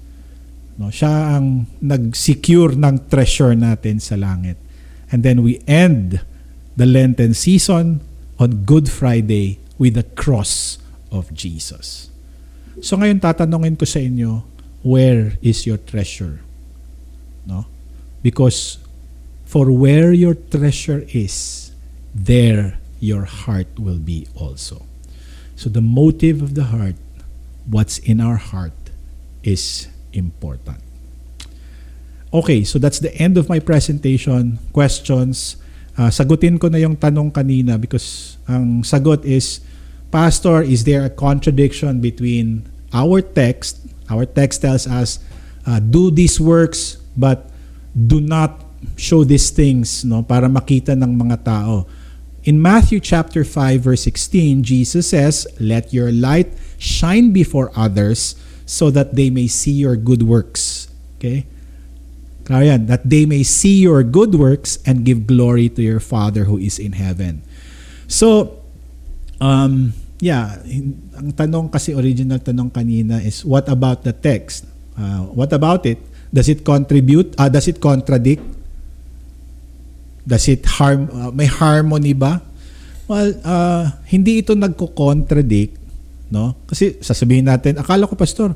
No, siya ang nag-secure ng treasure natin sa langit. And then we end the Lenten season on Good Friday with the cross of Jesus. So ngayon tatanungin ko sa inyo, where is your treasure? No? Because for where your treasure is, there your heart will be also. So the motive of the heart, what's in our heart, is important. Okay, so that's the end of my presentation. Questions? Uh, sagutin ko na yung tanong kanina because ang sagot is, Pastor, is there a contradiction between our text? Our text tells us, uh, do these works, but do not show these things no para makita ng mga tao. In Matthew chapter 5 verse 16, Jesus says, "Let your light shine before others so that they may see your good works." Okay? Kaya yan, that they may see your good works and give glory to your Father who is in heaven. So, um, yeah, ang tanong kasi original tanong kanina is what about the text? Uh, what about it? Does it contribute? Uh, does it contradict? Does it harm? Uh, may harmony ba? Well, uh, hindi ito nagko-contradict, no? Kasi sasabihin natin, akala ko pastor,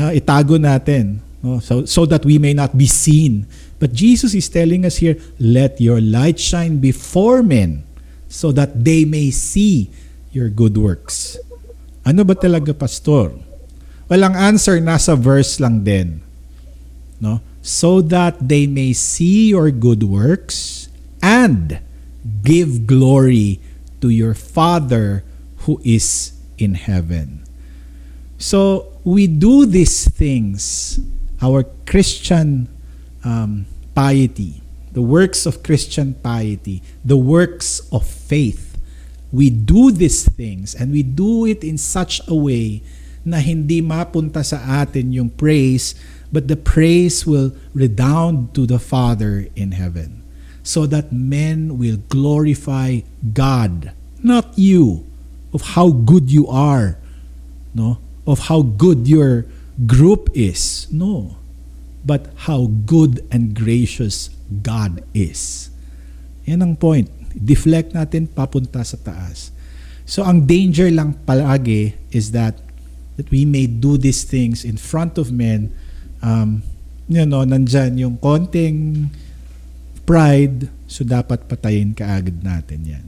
uh, itago natin No? So, so that we may not be seen. But Jesus is telling us here, let your light shine before men so that they may see your good works. Ano ba talaga, pastor? Walang answer, nasa verse lang din. No? So that they may see your good works and give glory to your Father who is in heaven. So, we do these things our Christian um, piety, the works of Christian piety, the works of faith. We do these things and we do it in such a way na hindi mapunta sa atin yung praise, but the praise will redound to the Father in heaven so that men will glorify God, not you, of how good you are, no? Of how good your group is. No. But how good and gracious God is. Yan ang point. Deflect natin papunta sa taas. So ang danger lang palagi is that that we may do these things in front of men um, you know, nandyan yung konting pride so dapat patayin kaagad natin yan.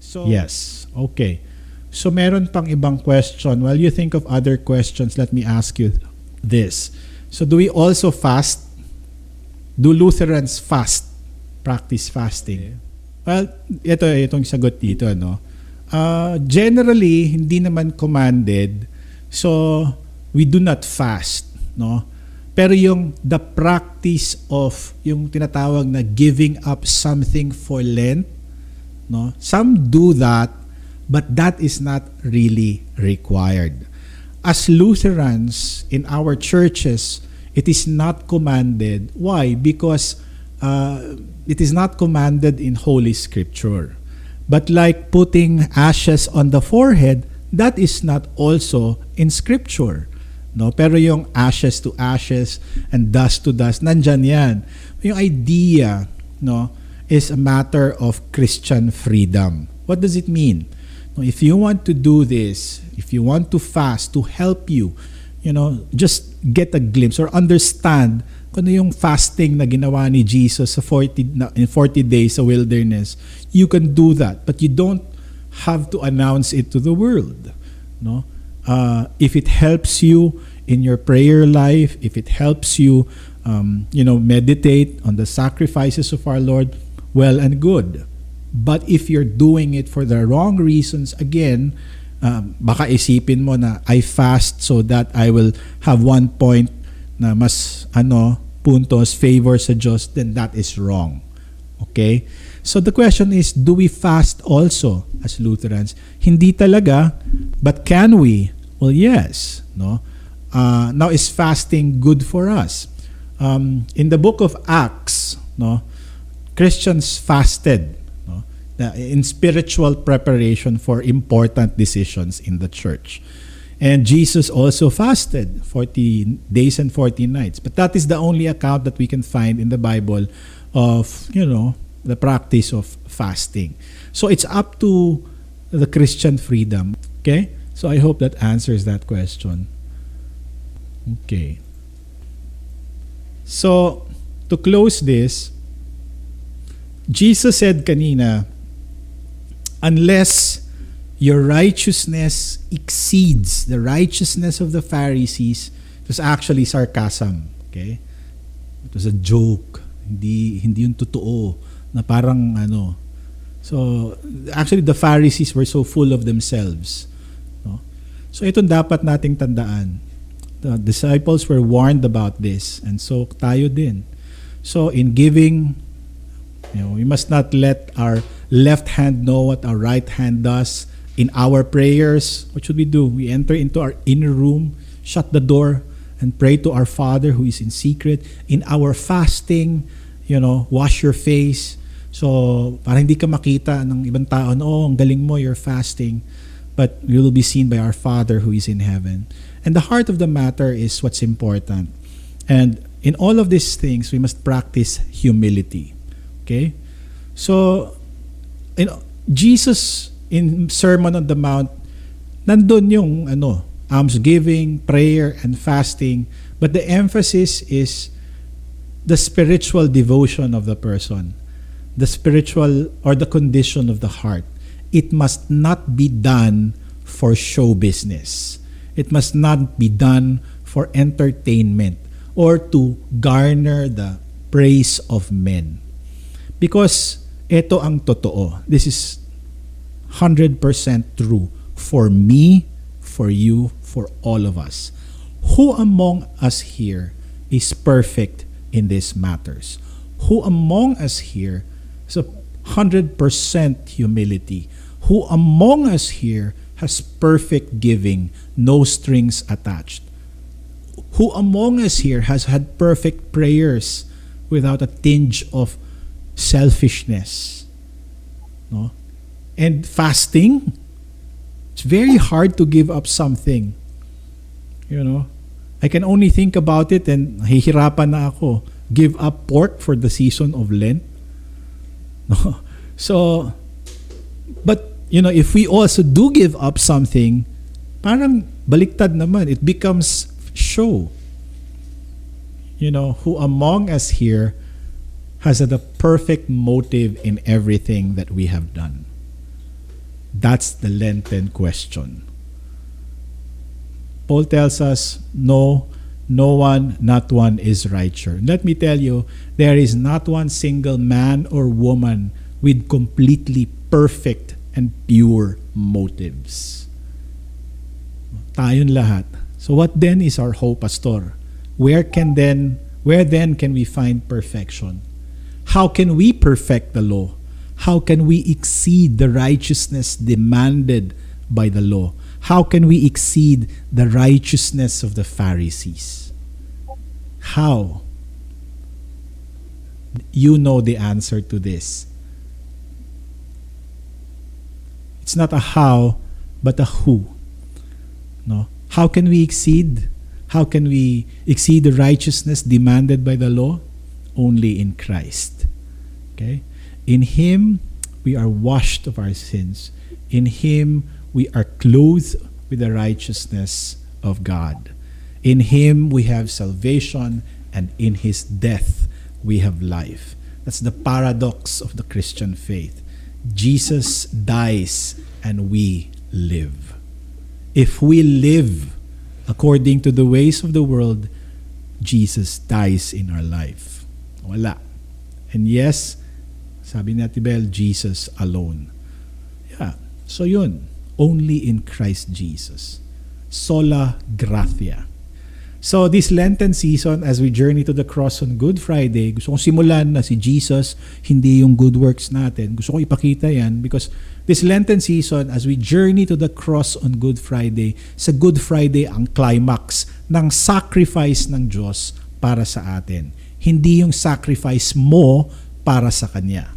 So, yes. Okay. So meron pang ibang question. While you think of other questions, let me ask you this. So do we also fast? Do Lutherans fast? Practice fasting? Well, ito itong sagot dito, no. Uh, generally, hindi naman commanded. So we do not fast, no. Pero yung the practice of yung tinatawag na giving up something for Lent, no. Some do that but that is not really required. As Lutherans in our churches, it is not commanded. Why? Because uh, it is not commanded in Holy Scripture. But like putting ashes on the forehead, that is not also in Scripture. No? Pero yung ashes to ashes and dust to dust, nandyan yan. Yung idea no, is a matter of Christian freedom. What does it mean? if you want to do this, if you want to fast to help you, you know, just get a glimpse or understand kung ano yung fasting na ginawa ni Jesus sa 40 in 40 days sa wilderness. You can do that, but you don't have to announce it to the world, no? Uh, if it helps you in your prayer life, if it helps you, um, you know, meditate on the sacrifices of our Lord, well and good. But if you're doing it for the wrong reasons, again, um, baka isipin mo na I fast so that I will have one point na mas ano puntos favor sa Diyos, then that is wrong. Okay? So the question is, do we fast also as Lutherans? Hindi talaga, but can we? Well, yes. No. Uh, now, is fasting good for us? Um, in the book of Acts, no, Christians fasted no, in spiritual preparation for important decisions in the church. And Jesus also fasted 40 days and 40 nights. But that is the only account that we can find in the Bible of, you know, the practice of fasting. So it's up to the Christian freedom. Okay? So I hope that answers that question. Okay. So, to close this, Jesus said kanina, unless your righteousness exceeds the righteousness of the Pharisees, it was actually sarcasm. Okay? It was a joke. Hindi, hindi yung totoo na parang ano. So, actually the Pharisees were so full of themselves. No? So, ito dapat nating tandaan. The disciples were warned about this and so tayo din. So, in giving, you know, we must not let our left hand know what our right hand does. In our prayers, what should we do? We enter into our inner room, shut the door, and pray to our Father who is in secret. In our fasting, you know, wash your face. So, para hindi ka makita ng ibang tao, oh, ang galing mo, you're fasting. But you will be seen by our Father who is in heaven. And the heart of the matter is what's important. And in all of these things, we must practice humility. Okay? So, you know, Jesus in Sermon on the Mount, nandun yung ano, almsgiving, prayer, and fasting. But the emphasis is the spiritual devotion of the person, the spiritual or the condition of the heart. It must not be done for show business. It must not be done for entertainment or to garner the praise of men. Because ito ang totoo. This is 100% true for me, for you, for all of us. Who among us here is perfect in these matters? Who among us here is a 100% humility? Who among us here has perfect giving, no strings attached? Who among us here has had perfect prayers without a tinge of selfishness? No? And fasting, it's very hard to give up something. You know, I can only think about it and hihirapan na ako. Give up pork for the season of Lent. No? So, but, you know, if we also do give up something, parang baliktad naman. It becomes show. You know, who among us here has the perfect motive in everything that we have done? That's the Lenten question. Paul tells us, no, no one, not one is righteous. Let me tell you, there is not one single man or woman with completely perfect and pure motives. Tayon lahat. So what then is our hope, Pastor? Where can then where then can we find perfection? How can we perfect the law? How can we exceed the righteousness demanded by the law? How can we exceed the righteousness of the Pharisees? How? You know the answer to this. It's not a how, but a who. No? How can we exceed? How can we exceed the righteousness demanded by the law? Only in Christ. Okay? In Him, we are washed of our sins. In Him, we are clothed with the righteousness of God. In Him, we have salvation, and in His death, we have life. That's the paradox of the Christian faith. Jesus dies, and we live. If we live according to the ways of the world, Jesus dies in our life. Wala. And yes, sabi ni Atibel, Jesus alone. Yeah. So yun, only in Christ Jesus. Sola gratia. So this Lenten season, as we journey to the cross on Good Friday, gusto kong simulan na si Jesus, hindi yung good works natin. Gusto kong ipakita yan because this Lenten season, as we journey to the cross on Good Friday, sa Good Friday ang climax ng sacrifice ng Diyos para sa atin. Hindi yung sacrifice mo para sa Kanya.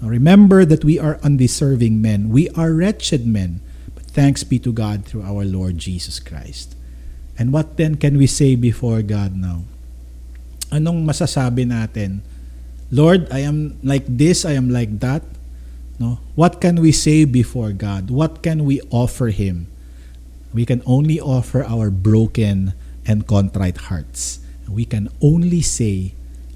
Remember that we are undeserving men. We are wretched men. But thanks be to God through our Lord Jesus Christ. And what then can we say before God now? Anong masasabi natin? Lord, I am like this, I am like that. No? What can we say before God? What can we offer Him? We can only offer our broken and contrite hearts. We can only say,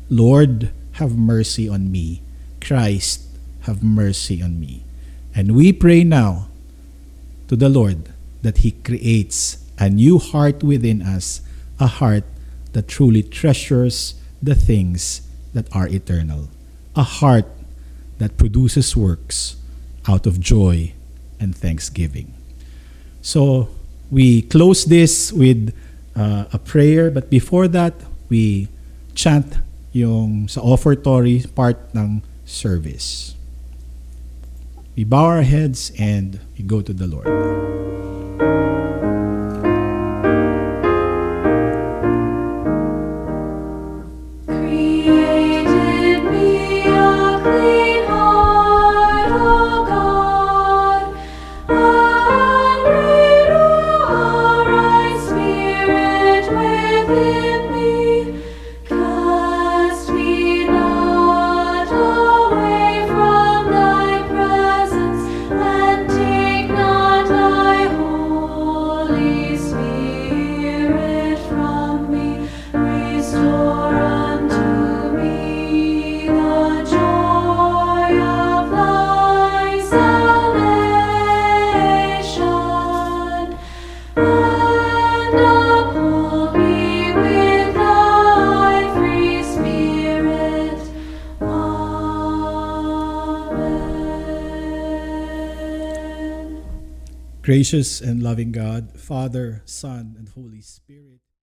Lord, have mercy on me. Christ, have mercy on me. And we pray now to the Lord that He creates a new heart within us, a heart that truly treasures the things that are eternal, a heart that produces works out of joy and thanksgiving. So we close this with uh, a prayer, but before that, we chant yung sa offertory part ng service. We bow our heads and we go to the Lord. Gracious and loving God, Father, Son, and Holy Spirit.